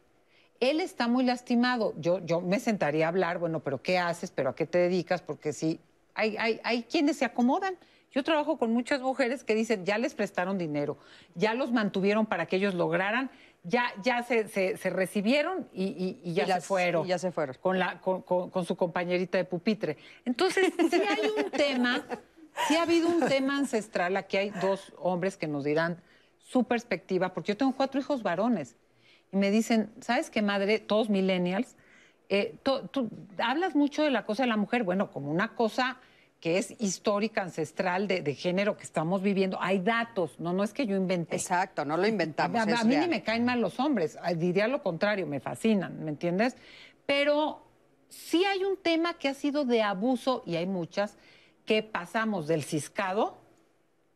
Él está muy lastimado. Yo, yo me sentaría a hablar, bueno, pero ¿qué haces? ¿Pero a qué te dedicas? Porque sí, hay, hay, hay quienes se acomodan Yo trabajo con muchas mujeres que dicen, ya les prestaron dinero, ya los mantuvieron para que ellos lograran, ya, ya se, se- se recibieron y, y- y ya Y las- se fueron. y ya se fueron. Con, la, con, con- con su compañerita de pupitre. Entonces, sí hay un tema, sí ha habido un tema ancestral. Aquí hay dos hombres que nos dirán su perspectiva, porque yo tengo cuatro hijos varones. Y me dicen, ¿sabes qué, madre? Todos millennials. eh, to- tú hablas mucho de la cosa de la mujer, bueno, como una cosa que es histórica, ancestral, de, de género que estamos viviendo. Hay datos, no, no es que yo inventé. Exacto, no lo inventamos. A, a- a mí real. ni me caen mal los hombres, diría lo contrario, me fascinan, ¿me entiendes? Pero sí hay un tema que ha sido de abuso y hay muchas que pasamos del ciscado,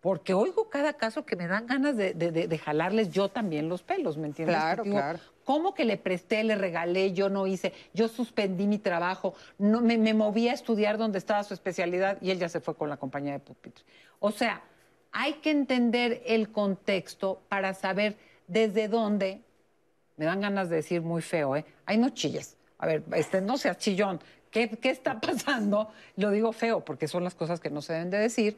porque oigo cada caso que me dan ganas de, de- jalarles yo también los pelos, ¿me entiendes? Claro, digo, claro. ¿Cómo que le presté, le regalé, yo no hice, yo suspendí mi trabajo, no, me, moví a estudiar donde estaba su especialidad y él ya se fue con la compañía de pupitre? O sea, hay que entender el contexto para saber desde dónde, me dan ganas de decir muy feo, ¿eh? Ay, no chilles. A ver, este, no seas chillón. ¿Qué, ¿Qué está pasando? Lo digo feo porque son las cosas que no se deben de decir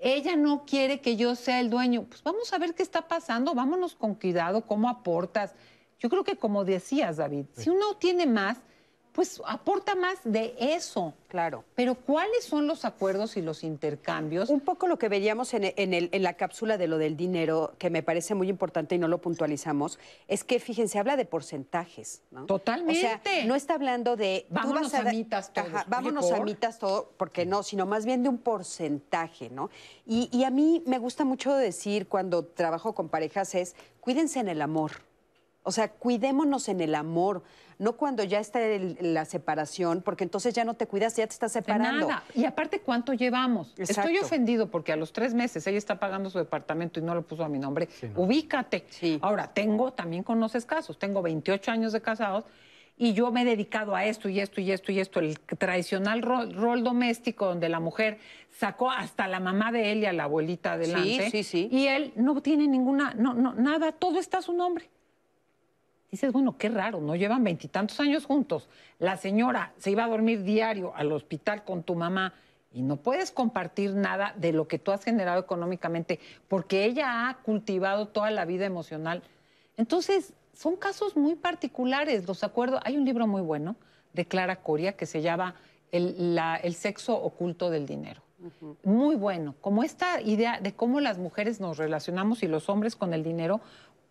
ella no quiere que yo sea el dueño. Pues vamos a ver qué está pasando, vámonos con cuidado, cómo aportas. Yo creo que como decías, David, si uno tiene más, pues aporta más de eso. Claro. Pero ¿cuáles son los acuerdos y los intercambios? Un poco lo que veíamos en, en el- en la cápsula de lo del dinero, que me parece muy importante y no lo puntualizamos, es que, fíjense, habla de porcentajes. ¿no? Totalmente. O sea, no está hablando de... tú Vámonos vas a mitas todos. Ajá, Oye, vámonos a mitas todo, porque no, sino más bien de un porcentaje, ¿no? Y, y a mí me gusta mucho decir cuando trabajo con parejas es, cuídense en el amor. O sea, cuidémonos en el amor, no cuando ya está el- la separación, porque entonces ya no te cuidas, ya te estás De separando. nada. Y aparte, ¿cuánto llevamos? Estoy ofendido porque a los tres meses ella está pagando su departamento y no lo puso a mi nombre. Ubícate. Ahora, tengo, también conoces casos, tengo 28 años de casados y yo me he dedicado a esto y esto y esto y esto, el tradicional rol, rol doméstico donde la mujer sacó hasta la mamá de él y a la abuelita adelante. sí, sí. Y él no tiene ninguna, no, no, nada, todo está a su nombre. Dices, bueno, qué raro, no llevan veintitantos años juntos. La señora se iba a dormir diario al hospital con tu mamá y no puedes compartir nada de lo que tú has generado económicamente porque ella ha cultivado toda la vida emocional. Entonces, son casos muy particulares, los acuerdos. Hay un libro muy bueno de Clara Coria que se llama El, la- el sexo oculto del dinero. Muy bueno, como esta idea de cómo las mujeres nos relacionamos y los hombres con el dinero,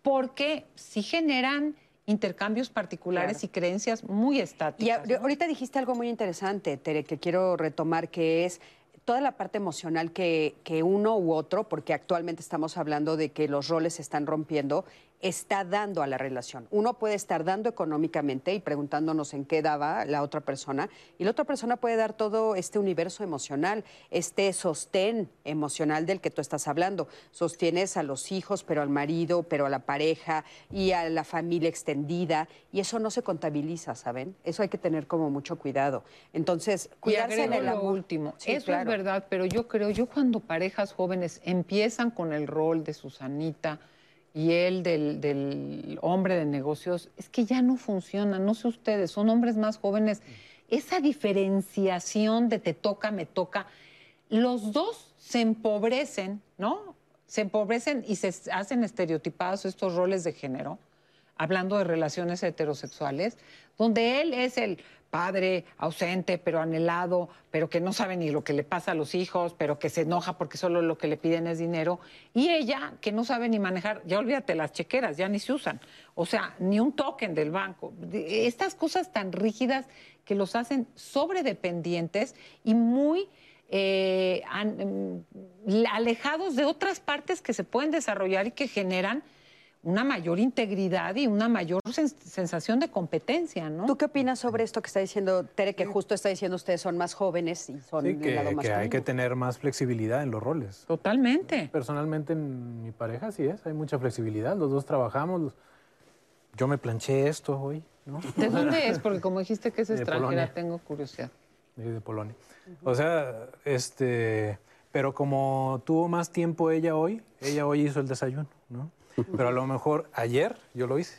porque sí generan intercambios particulares Claro. y creencias muy Y estáticas. a- ahorita dijiste algo muy interesante, Tere, que quiero retomar, que es toda la parte emocional que, que uno u otro, porque actualmente estamos hablando de que los roles se están rompiendo, está dando a la relación. Uno puede estar dando económicamente y preguntándonos en qué daba la otra persona, y la otra persona puede dar todo este universo emocional, este sostén emocional del que tú estás hablando. Sostienes a los hijos, pero al marido, pero a la pareja y a la familia extendida, y eso no se contabiliza, ¿saben? Eso hay que tener como mucho cuidado. Entonces, cuidarse en lo último. Sí, Eso claro. es verdad, pero yo creo, yo cuando parejas jóvenes empiezan con el rol de Susanita y él del, del hombre de negocios, es que ya no funciona, no sé ustedes, son hombres más jóvenes. Esa diferenciación de te toca, me toca, los dos se empobrecen, ¿no? Se empobrecen y se hacen estereotipados estos roles de género hablando de relaciones heterosexuales, donde él es el padre ausente, pero anhelado, pero que no sabe ni lo que le pasa a los hijos, pero que se enoja porque solo lo que le piden es dinero, y ella que no sabe ni manejar, ya olvídate, las chequeras ya ni se usan, o sea, ni un token del banco. Estas cosas tan rígidas que los hacen sobredependientes y muy eh, mm, alejados de otras partes que se pueden desarrollar y que generan una mayor integridad y una mayor sens- sensación de competencia, ¿no? ¿Tú qué opinas sobre esto que está diciendo Tere, que justo está diciendo ustedes son más jóvenes y son Sí, del que, lado que masculino? hay que tener más flexibilidad en los roles. Totalmente. Personalmente en mi pareja sí es, hay mucha flexibilidad, los dos trabajamos. los- Yo me planché esto hoy, ¿no? ¿De dónde es? Porque como dijiste que es extranjera, tengo curiosidad. de, de Polonia. O sea, este, pero como tuvo más tiempo ella hoy, ella hoy hizo el desayuno, ¿no? Pero a lo mejor ayer yo lo hice.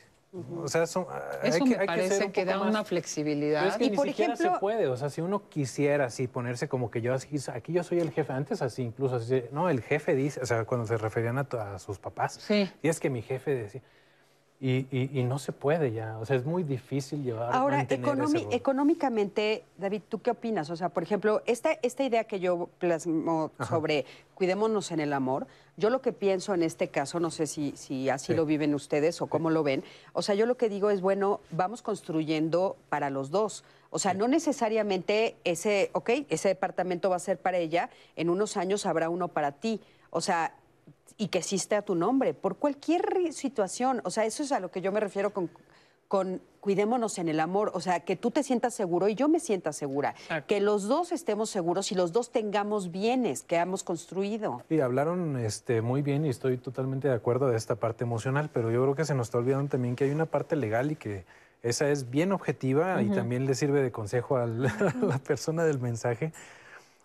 O sea, son, Eso hay que, me hay que parece ser un que, poco da más- una flexibilidad. Pero es que Y ni por siquiera ejemplo- se puede, o sea, si uno quisiera así ponerse como que yo así, aquí yo soy el jefe, antes así incluso, así, no, el jefe dice, o sea, cuando se referían a, to- a sus papás, Sí. y es que mi jefe decía, y, y- y no se puede ya, o sea, es muy difícil llevar, Ahora, economi- económicamente, David, ¿tú qué opinas? O sea, por ejemplo, esta, esta idea que yo plasmo sobre cuidémonos en el amor, yo lo que pienso en este caso, no sé si, si así Sí. lo viven ustedes o cómo lo ven, o sea, yo lo que digo es, bueno, vamos construyendo para los dos. O sea, no necesariamente ese, ok, ese departamento va a ser para ella, en unos años habrá uno para ti. O sea, y que existe a tu nombre, por cualquier situación. O sea, eso es a lo que yo me refiero con, con cuidémonos en el amor. O sea, que tú te sientas seguro y yo me sienta segura. Exacto. Que los dos estemos seguros y los dos tengamos bienes que hemos construido. Y hablaron este, muy bien y estoy totalmente de acuerdo de esta parte emocional, pero yo creo que se nos está olvidando también que hay una parte legal y que esa es bien objetiva y también le sirve de consejo al- a la persona del mensaje.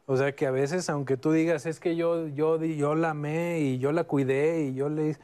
O sea que a veces, aunque tú digas, es que yo, yo, di- yo la amé y yo la cuidé y yo le...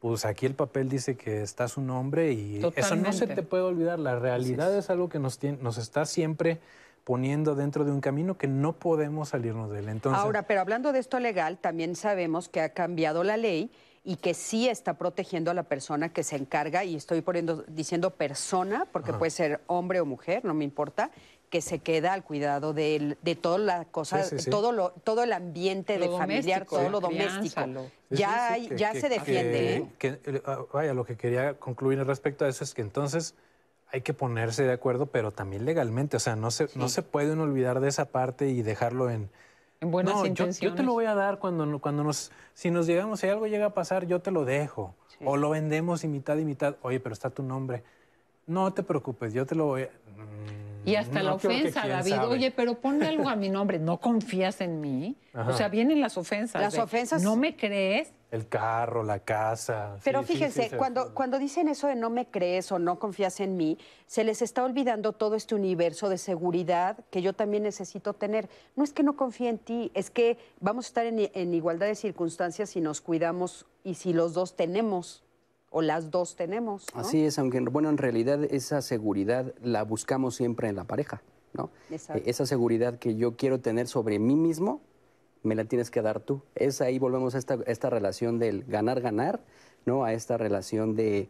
Pues aquí el papel dice que está su nombre y eso no se te puede olvidar. La realidad es. algo que nos, tiene- nos está siempre poniendo dentro de un camino que no podemos salirnos de él. Entonces, Ahora, pero hablando de esto legal, también sabemos que ha cambiado la ley y que sí está protegiendo a la persona que se encarga, y estoy poniendo, diciendo persona, porque puede ser hombre o mujer, no me importa, que se queda al cuidado de, toda la cosa, Sí, sí, sí. Todo, lo, todo el ambiente Lo de familiar, todo lo doméstico. lo- Sí, sí, ya sí, hay- que- ya que- se defiende. que- que, vaya, lo que quería concluir respecto a eso es que entonces hay que ponerse de acuerdo, pero también legalmente. O sea, no se, no se puede uno olvidar de esa parte y dejarlo en. En buenas no, yo- intenciones. Yo, te lo voy a dar cuando, cuando nos. Si nos llegamos, si algo llega a pasar, yo te lo dejo. O lo vendemos y mitad y mitad. Oye, pero está tu nombre. No te preocupes, yo te lo voy a. Y hasta la no, ofensa, David. sabe. Oye, pero ponle algo a mi nombre. ¿No confías en mí? Ajá. O sea, vienen las ofensas. Las de, ofensas- ¿No me crees? El carro, la casa. Pero sí, fíjense, sí, cuando, cuando dicen eso de no me crees o no confías en mí, se les está olvidando todo este universo de seguridad que yo también necesito tener. No es que no confíe en ti, es que vamos a estar en, i- en igualdad de circunstancias si nos cuidamos y si los dos tenemos o las dos tenemos. ¿no? Así es, aunque bueno, en realidad esa seguridad la buscamos siempre en la pareja, ¿no? Exacto. Eh, Esa seguridad que yo quiero tener sobre mí mismo, me la tienes que dar tú. Es ahí volvemos a esta, esta relación del ganar-ganar, ¿no? A esta relación de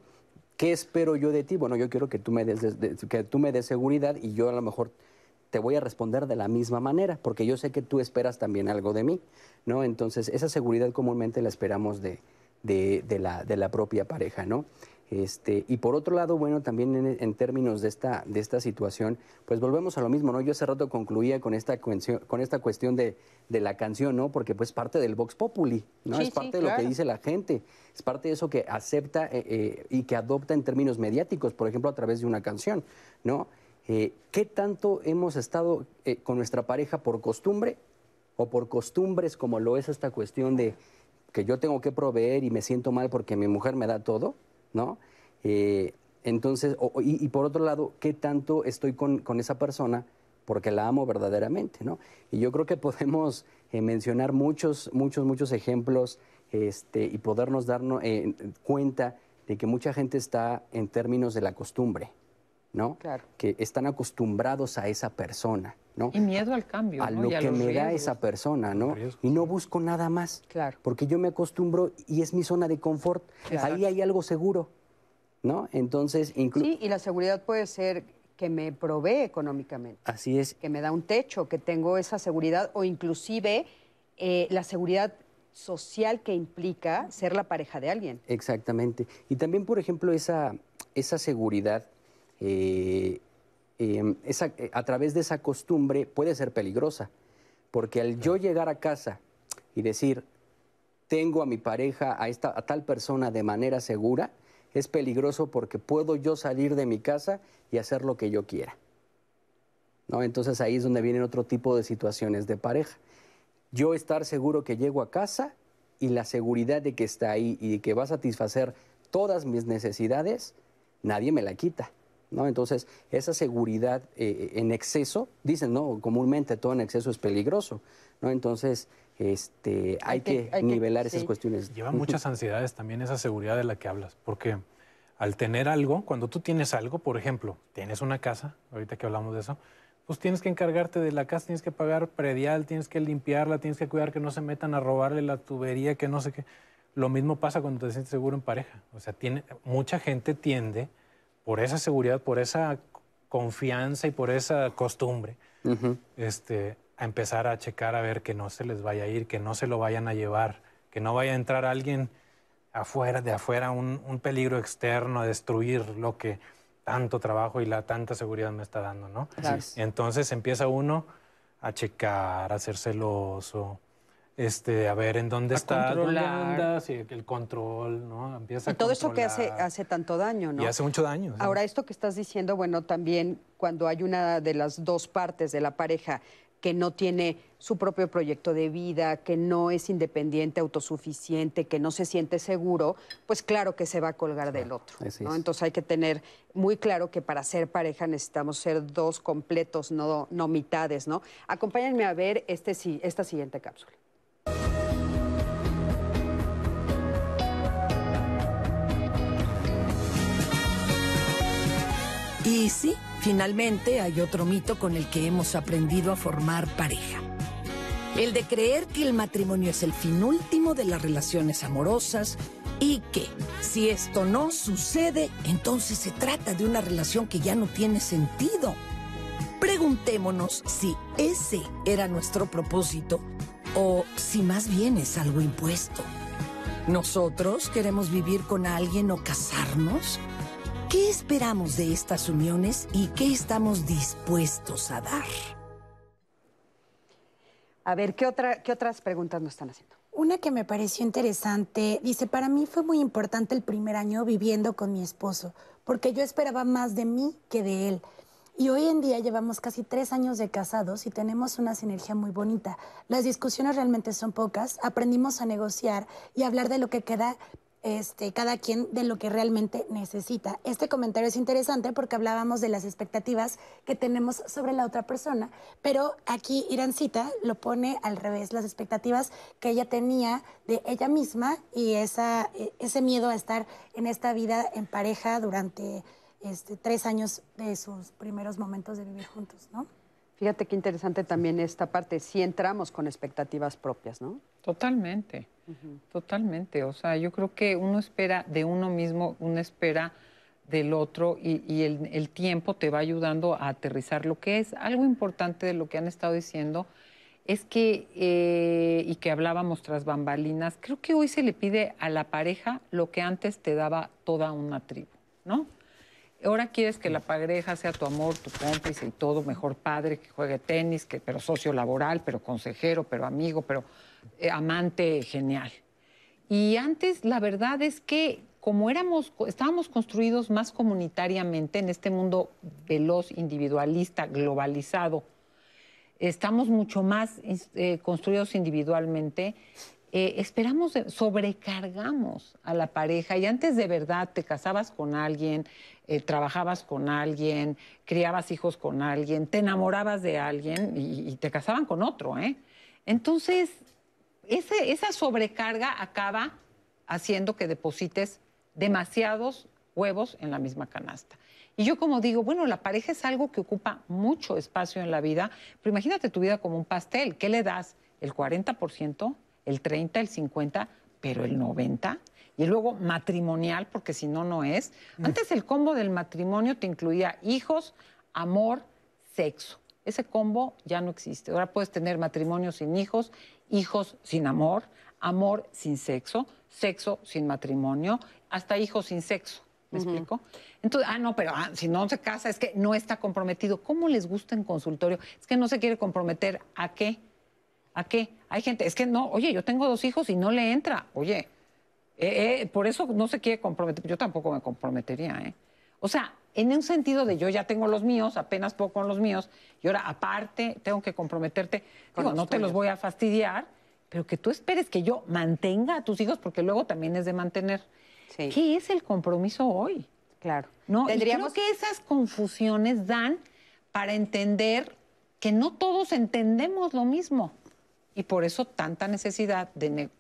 ¿qué espero yo de ti? Bueno, yo quiero que tú me des, de- que tú me des seguridad y yo a lo mejor te voy a responder de la misma manera, porque yo sé que tú esperas también algo de mí, ¿no? Entonces, esa seguridad comúnmente la esperamos de, de- de la, de la propia pareja, ¿no? Este, y por otro lado, bueno, también en, en términos de esta, de esta situación, pues volvemos a lo mismo, ¿no? Yo hace rato concluía con esta, cuestión- con esta cuestión de, de la canción, ¿no? Porque pues parte del Vox Populi, ¿no? Sí, es sí, parte de lo que dice la gente, es parte de eso que acepta eh, eh, y que adopta en términos mediáticos, por ejemplo, a través de una canción, ¿no? Eh, ¿Qué tanto hemos estado con nuestra pareja por costumbre o por costumbres como lo es esta cuestión de que yo tengo que proveer y me siento mal porque mi mujer me da todo, ¿no? Eh, entonces, o- y, y por otro lado, ¿qué tanto estoy con, con esa persona porque la amo verdaderamente, ¿no? Y yo creo que podemos eh, mencionar muchos, muchos, muchos ejemplos este, y podernos darnos eh, cuenta de que mucha gente está en términos de la costumbre, ¿no? Claro. Que están acostumbrados a esa persona, ¿no? Y miedo al cambio. a ¿no? lo Y a que los me da esa persona, ¿no? Y no busco nada más. Claro. Porque yo me acostumbro y es mi zona de confort. Claro. Ahí hay algo seguro, ¿no? Entonces, inclu- Sí, y la seguridad puede ser que me provee económicamente. así es. que me da un techo, que tengo esa seguridad o inclusive eh, la seguridad social que implica ser la pareja de alguien. Exactamente. Y también, por ejemplo, esa, esa seguridad, eh, eh, esa- eh, a través de esa costumbre puede ser peligrosa. Porque al yo llegar a casa y decir, tengo a mi pareja, a, esta, a tal persona de manera segura, es peligroso porque puedo yo salir de mi casa y hacer lo que yo quiera. ¿No? Entonces ahí es donde vienen otro tipo de situaciones de pareja. Yo estar seguro que llego a casa y la seguridad de que está ahí y de que va a satisfacer todas mis necesidades, nadie me la quita. ¿No? Entonces, esa seguridad eh, en exceso, dicen, no, comúnmente todo en exceso es peligroso. ¿no? Entonces, este, hay, Hay que- que, hay que- nivelar esas sí. cuestiones. Lleva muchas ansiedades también esa seguridad de la que hablas, porque al tener algo, cuando tú tienes algo, por ejemplo, tienes una casa, ahorita que hablamos de eso, pues tienes que encargarte de la casa, tienes que pagar predial, tienes que limpiarla, tienes que cuidar que no se metan a robarle la tubería, que no sé qué. Lo mismo pasa cuando te sientes seguro en pareja. O sea, tiene, mucha gente tiende, por esa seguridad, por esa confianza y por esa costumbre, este, a empezar a checar a ver que no se les vaya a ir, que no se lo vayan a llevar, que no vaya a entrar alguien afuera, de afuera, un, un peligro externo a destruir lo que tanto trabajo y la tanta seguridad me está dando, ¿no? Entonces empieza uno a checar, a ser celoso, este, a ver en dónde está, dónde anda, sí, el control, ¿no? Empieza y todo eso que hace, hace tanto daño, ¿no? Y hace mucho daño. Ahora, esto que estás diciendo, bueno, también cuando hay una de las dos partes de la pareja que no tiene su propio proyecto de vida, que no es independiente, autosuficiente, que no se siente seguro, pues claro que se va a colgar del otro. ¿no? Entonces hay que tener muy claro que para ser pareja necesitamos ser dos completos, no, no mitades, ¿no? Acompáñenme a ver este, esta siguiente cápsula. Y sí, finalmente hay otro mito con el que hemos aprendido a formar pareja. El de creer que el matrimonio es el fin último de las relaciones amorosas y que si esto no sucede, entonces se trata de una relación que ya no tiene sentido. Preguntémonos si ese era nuestro propósito o si más bien es algo impuesto. ¿Nosotros queremos vivir con alguien o casarnos? ¿Qué esperamos de estas uniones y qué estamos dispuestos a dar? A ver, ¿qué, otra, ¿qué otras preguntas nos están haciendo? Una que me pareció interesante, dice, para mí fue muy importante el primer año viviendo con mi esposo, porque yo esperaba más de mí que de él. Y hoy en día llevamos casi tres años de casados y tenemos una sinergia muy bonita. Las discusiones realmente son pocas, aprendimos a negociar y hablar de lo que queda este, cada quien de lo que realmente necesita. Este comentario es interesante porque hablábamos de las expectativas que tenemos sobre la otra persona, pero aquí Irancita lo pone al revés, las expectativas que ella tenía de ella misma y esa, e, ese miedo a estar en esta vida en pareja durante este, tres años de sus primeros momentos de vivir juntos, ¿no? Fíjate qué interesante también esta parte, si entramos con expectativas propias, ¿no? Totalmente, totalmente. O sea, yo creo que uno espera de uno mismo, uno espera del otro y, el, tiempo te va ayudando a aterrizar. Lo que es algo importante de lo que han estado diciendo es que, eh, y que hablábamos tras bambalinas, creo que hoy se le pide a la pareja lo que antes te daba toda una tribu, ¿no? Ahora quieres que la pareja sea tu amor, tu cómplice y todo, mejor padre, que juegue tenis, que, pero socio laboral, pero consejero, pero amigo, pero eh, amante genial. Y antes la verdad es que como éramos, estábamos construidos más comunitariamente en este mundo veloz, individualista, globalizado, estamos mucho más eh, construidos individualmente, eh, esperamos, sobrecargamos a la pareja y antes de verdad te casabas con alguien, eh, trabajabas con alguien, criabas hijos con alguien, te enamorabas de alguien y, te casaban con otro. ¿eh? Entonces, esa sobrecarga acaba haciendo que deposites demasiados huevos en la misma canasta. Y yo como digo, bueno, la pareja es algo que ocupa mucho espacio en la vida, pero imagínate tu vida como un pastel. ¿Qué le das? ¿El 40%? ¿El 30%? ¿El 50%? ¿Pero el 90%? y luego matrimonial, porque si no, no es. Mm. Antes el combo del matrimonio te incluía hijos, amor, sexo. Ese combo ya no existe. Ahora puedes tener matrimonio sin hijos, hijos sin amor, amor sin sexo, sexo sin matrimonio, hasta hijos sin sexo. ¿Me explico? Entonces, ah, no, pero ah, si no se casa es que no está comprometido. ¿Cómo les gusta en consultorio? Es que no se quiere comprometer. ¿A qué? ¿A qué? Hay gente, es que no, oye, yo tengo dos hijos y no le entra. Oye, eh, eh, por eso no se quiere comprometer. Yo tampoco me comprometería, ¿eh? O sea, en un sentido de yo ya tengo los míos, apenas puedo con los míos, y ahora aparte tengo que comprometerte. Digo, no te los voy a fastidiar, pero que tú esperes que yo mantenga a tus hijos, porque luego también es de mantener. ¿Qué es el compromiso hoy? Claro. No, Tendríamos... creo que esas confusiones dan para entender que no todos entendemos lo mismo. Y por eso tanta necesidad de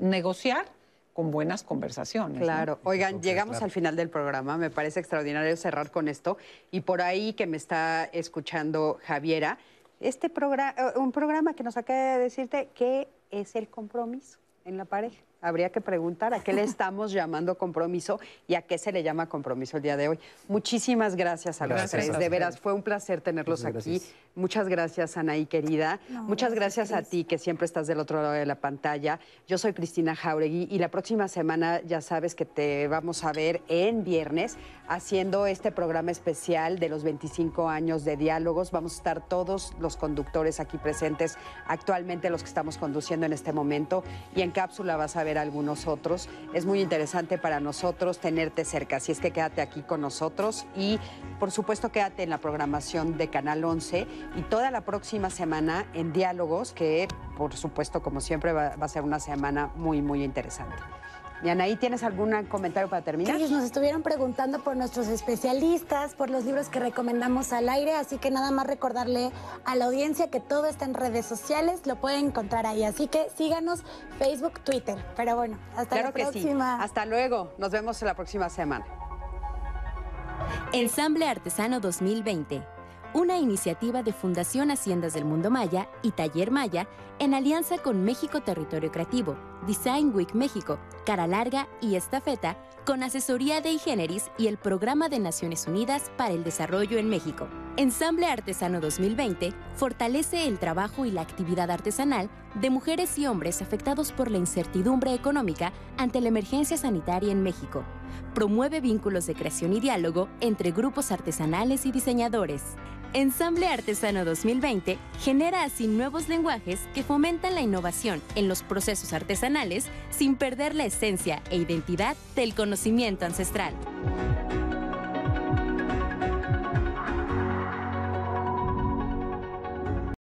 negociar con buenas conversaciones. ¿no? Claro. Oigan, llegamos al final del programa. Me parece extraordinario cerrar con esto. Y por ahí que me está escuchando Javiera, este programa, un programa que nos acaba de decirte qué es el compromiso en la pareja. Habría que preguntar a qué le estamos llamando compromiso y a qué se le llama compromiso el día de hoy. Muchísimas gracias a los tres. De veras, fue un placer tenerlos Muchas aquí. gracias. Muchas gracias, Anaí, querida. No, Muchas gracias, gracias a ti, que siempre estás del otro lado de la pantalla. Yo soy Cristina Jauregui y la próxima semana ya sabes que te vamos a ver en viernes haciendo este programa especial de los 25 años de diálogos. Vamos a estar todos los conductores aquí presentes, actualmente los que estamos conduciendo en este momento, y en cápsula vas a ver algunos otros. Es muy interesante para nosotros tenerte cerca, así es que quédate aquí con nosotros y por supuesto quédate en la programación de Canal 11 y toda la próxima semana en diálogos, que por supuesto como siempre va, a ser una semana muy, muy interesante. Y Anaí, ¿tienes algún comentario para terminar? Ellos nos estuvieron preguntando por nuestros especialistas, por los libros que recomendamos al aire, así que nada más recordarle a la audiencia que todo está en redes sociales, lo pueden encontrar ahí, así que síganos Facebook, Twitter. Pero bueno, hasta Claro la que próxima. sí. Hasta luego. Nos vemos la próxima semana. Ensamble Artesano 2020, una iniciativa de Fundación Haciendas del Mundo Maya y Taller Maya en alianza con México Territorio Creativo, Design Week México, Cara Larga y Estafeta, con asesoría de Igeneris y el Programa de Naciones Unidas para el Desarrollo en México. Ensamble Artesano 2020 fortalece el trabajo y la actividad artesanal de mujeres y hombres afectados por la incertidumbre económica ante la emergencia sanitaria en México. Promueve vínculos de creación y diálogo entre grupos artesanales y diseñadores. Ensamble Artesano 2020 genera así nuevos lenguajes que fomentan la innovación en los procesos artesanales sin perder la esencia e identidad del conocimiento ancestral.